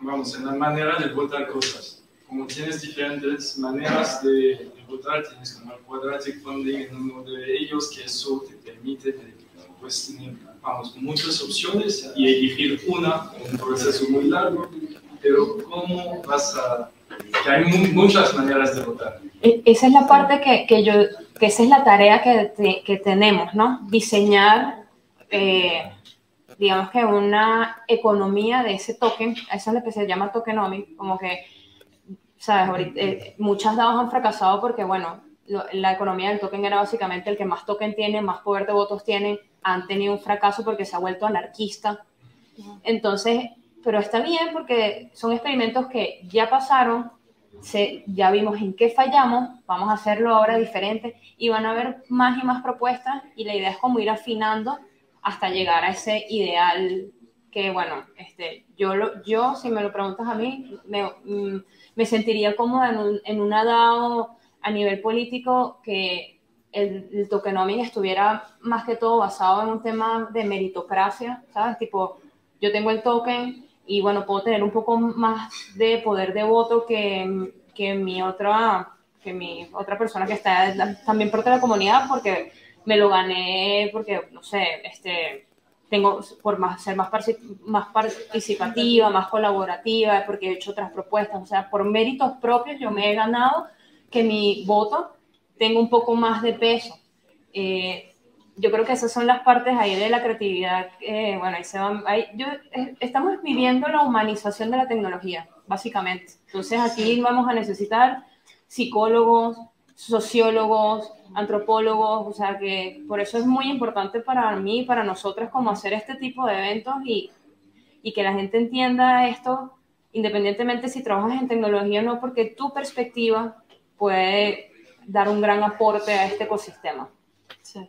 vamos, en la manera de votar cosas. Como tienes diferentes maneras de, de votar, tienes como el quadratic funding en uno de ellos, que eso te permite de, pues, tener, vamos, muchas opciones y elegir una, un proceso muy largo, pero ¿cómo vas a que hay muchas maneras de votar. Esa es la parte que, que yo, que esa es la tarea que, que tenemos, ¿no? Diseñar, eh, digamos que una economía de ese token, eso es lo que se llama tokenomics, como que, sabes, ahorita, eh, muchas DAOs han fracasado porque, bueno, la economía del token era básicamente el que más token tiene, más poder de votos tiene, han tenido un fracaso porque se ha vuelto anarquista. Entonces, pero está bien porque son experimentos que ya pasaron, se, ya vimos en qué fallamos, vamos a hacerlo ahora diferente y van a haber más y más propuestas y la idea es como ir afinando hasta llegar a ese ideal que, bueno, este, yo, lo, yo si me lo preguntas a mí, me, me sentiría cómoda en, un, en una DAO a nivel político que el, el tokenomics estuviera más que todo basado en un tema de meritocracia, ¿sabes? Tipo, yo tengo el token, y bueno, puedo tener un poco más de poder de voto que, que mi otra que mi otra persona que está también parte de la comunidad porque me lo gané porque no sé este tengo por más ser más más participativa más colaborativa porque he hecho otras propuestas o sea por méritos propios yo me he ganado que mi voto tenga un poco más de peso eh, yo creo que esas son las partes ahí de la creatividad. Eh, bueno, ahí se van. Ahí, yo, eh, estamos viviendo la humanización de la tecnología, básicamente. Entonces, aquí vamos a necesitar psicólogos, sociólogos, antropólogos, o sea que por eso es muy importante para mí y para nosotras como hacer este tipo de eventos y, y que la gente entienda esto, independientemente si trabajas en tecnología o no, porque tu perspectiva puede dar un gran aporte a este ecosistema. Sí.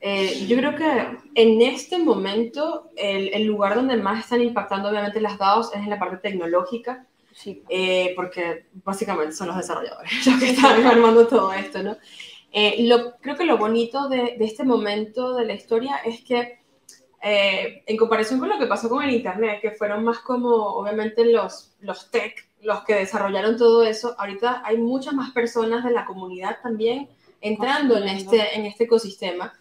Eh, yo creo que en este momento el, el, lugar donde más están impactando obviamente las DAOs es en la parte tecnológica, sí. eh, porque básicamente son los desarrolladores los que están armando todo esto, ¿no? Eh, lo, creo que lo bonito de, de, este momento de la historia es que eh, en comparación con lo que pasó con el Internet, que fueron más como obviamente los, los tech, los que desarrollaron todo eso, ahorita hay muchas más personas de la comunidad también entrando en este, en este ecosistema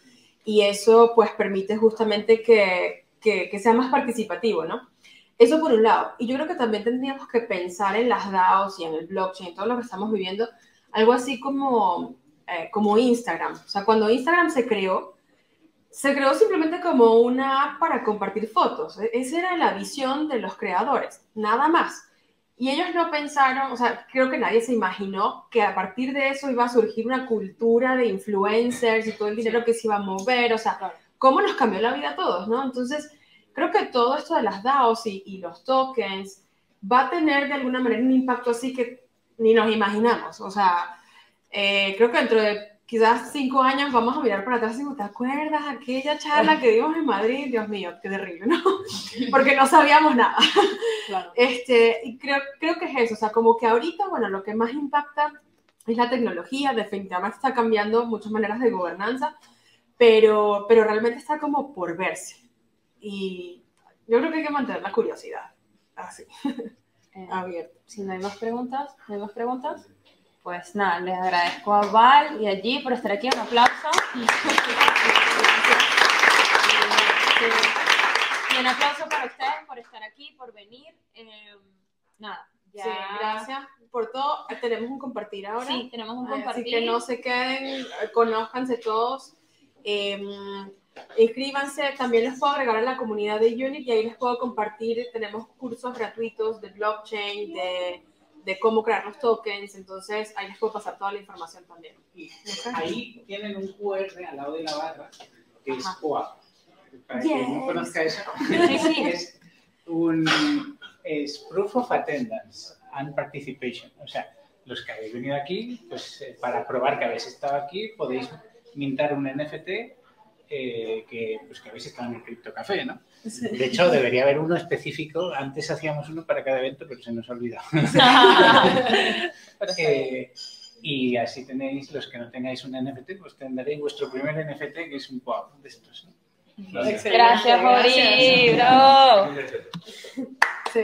y eso pues permite justamente que, que, que, sea más participativo, ¿no? Eso por un lado. Y yo creo que también tendríamos que pensar en las DAOs y en el blockchain, todo lo que estamos viviendo, algo así como eh, como Instagram. O sea, cuando Instagram se creó, se creó simplemente como una app para compartir fotos. E-, esa era la visión de los creadores, nada más. Y ellos no pensaron, o sea, creo que nadie se imaginó que a partir de eso iba a surgir una cultura de influencers y todo el dinero que se iba a mover, o sea, cómo nos cambió la vida a todos, ¿no? Entonces, creo que todo esto de las DAOs y, y los tokens va a tener de alguna manera un impacto así que ni nos imaginamos. O sea, eh, creo que dentro de quizás cinco años vamos a mirar para atrás y ¿te acuerdas aquella charla que dimos en Madrid? Dios mío, qué terrible, ¿no? Porque no sabíamos nada. Este, y creo, creo que es eso, o sea, como que ahorita, bueno, lo que más impacta es la tecnología, definitivamente está cambiando muchas maneras de gobernanza, pero, pero realmente está como por verse. Y yo creo que hay que mantener la curiosidad, así, eh, abierto. Si no hay más preguntas, ¿no hay más preguntas? Pues nada, les agradezco a Val y a G por estar aquí. Un aplauso. Y un aplauso para ustedes por estar aquí, por venir. Eh, nada, ya. Sí, gracias por todo. Tenemos un compartir ahora. Sí, tenemos un compartir. Así que no se queden, conózcanse todos. Eh, inscríbanse, también les puedo agregar a la comunidad de Unit y ahí les puedo compartir, tenemos cursos gratuitos de blockchain, de de cómo crear los tokens, entonces ahí les puedo pasar toda la información también. ahí tienen un QR al lado de la barra, que es COA. Para quien no conozca eso, es un es Proof of Attendance and Participation. O sea, los que habéis venido aquí, pues eh, para probar que habéis estado aquí, podéis mintar un NFT eh, que, pues, que habéis estado en el Crypto Café, ¿no? De hecho, debería haber uno específico. Antes hacíamos uno para cada evento, pero se nos ha olvidado. Eh, y así tenéis, los que no tengáis un NFT, pues tendréis vuestro primer NFT, que es un wow de estos. ¿no? Gracias, Mori, bro. Sí.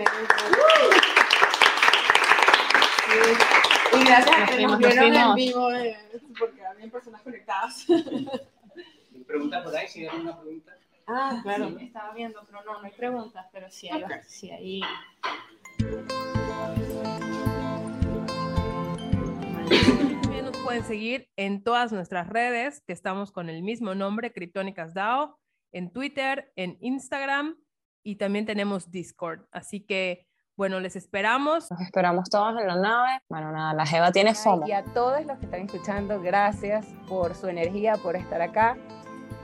Y gracias a que nos vieron en vivo, eh, porque había personas conectadas. Pregunta por ahí, si hay alguna pregunta. Ah, claro. estaba viendo, pero no, no hay preguntas, pero sí hay. Sí hay... También nos pueden seguir en todas nuestras redes, que estamos con el mismo nombre, Criptónicas DAO, en Twitter, en Instagram y también tenemos Discord. Así que, bueno, les esperamos. Nos esperamos todos en la nave. Bueno, nada, la Jeva tiene fomo. Y a todos los que están escuchando, gracias por su energía, por estar acá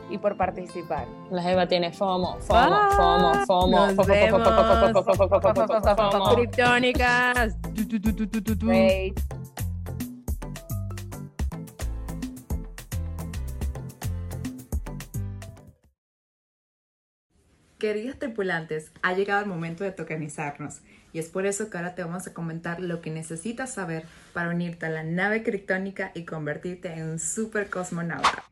y por participar. La Eva tiene FOMO, FOMO, FOMO, FOMO. Nos vemos. Criptónicas. Queridos tripulantes, ha llegado el momento de tokenizarnos y es por eso que ahora te vamos a comentar lo que necesitas saber para unirte a la nave criptónica y convertirte en un super cosmonauta.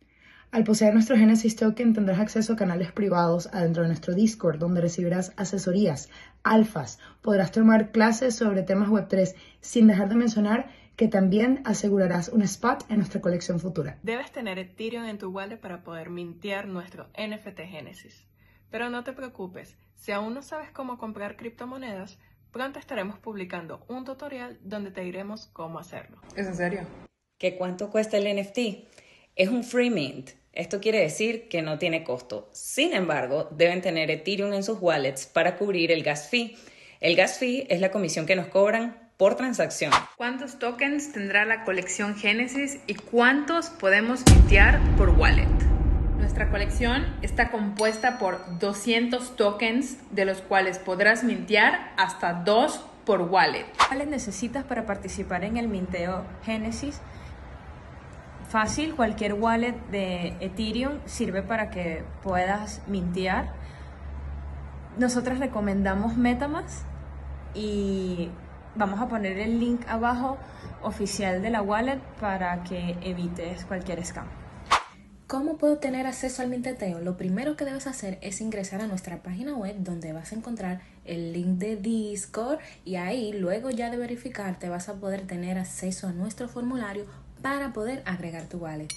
Al poseer nuestro Genesis Token tendrás acceso a canales privados adentro de nuestro Discord, donde recibirás asesorías, alfas, podrás tomar clases sobre temas Web3, sin dejar de mencionar que también asegurarás un spot en nuestra colección futura. Debes tener Ethereum en tu wallet para poder mintear nuestro NFT Genesis. Pero no te preocupes, si aún no sabes cómo comprar criptomonedas, pronto estaremos publicando un tutorial donde te diremos cómo hacerlo. ¿Es en serio? ¿Qué cuánto cuesta el NFT? Es un free mint esto quiere decir que no tiene costo. Sin embargo, deben tener Ethereum en sus wallets para cubrir el gas fee. El gas fee es la comisión que nos cobran por transacción. ¿Cuántos tokens tendrá la colección Genesis y cuántos podemos mintear por wallet? Nuestra colección está compuesta por 200 tokens, de los cuales podrás mintear hasta 2 por wallet. ¿Cuáles necesitas para participar en el minteo Genesis? Fácil, cualquier wallet de Ethereum sirve para que puedas mintear. Nosotros recomendamos Metamask y vamos a poner el link abajo oficial de la wallet para que evites cualquier scam. ¿Cómo puedo tener acceso al minteteo? Lo primero que debes hacer es ingresar a nuestra página web donde vas a encontrar el link de Discord y ahí luego ya de verificar te vas a poder tener acceso a nuestro formulario para poder agregar tu wallet.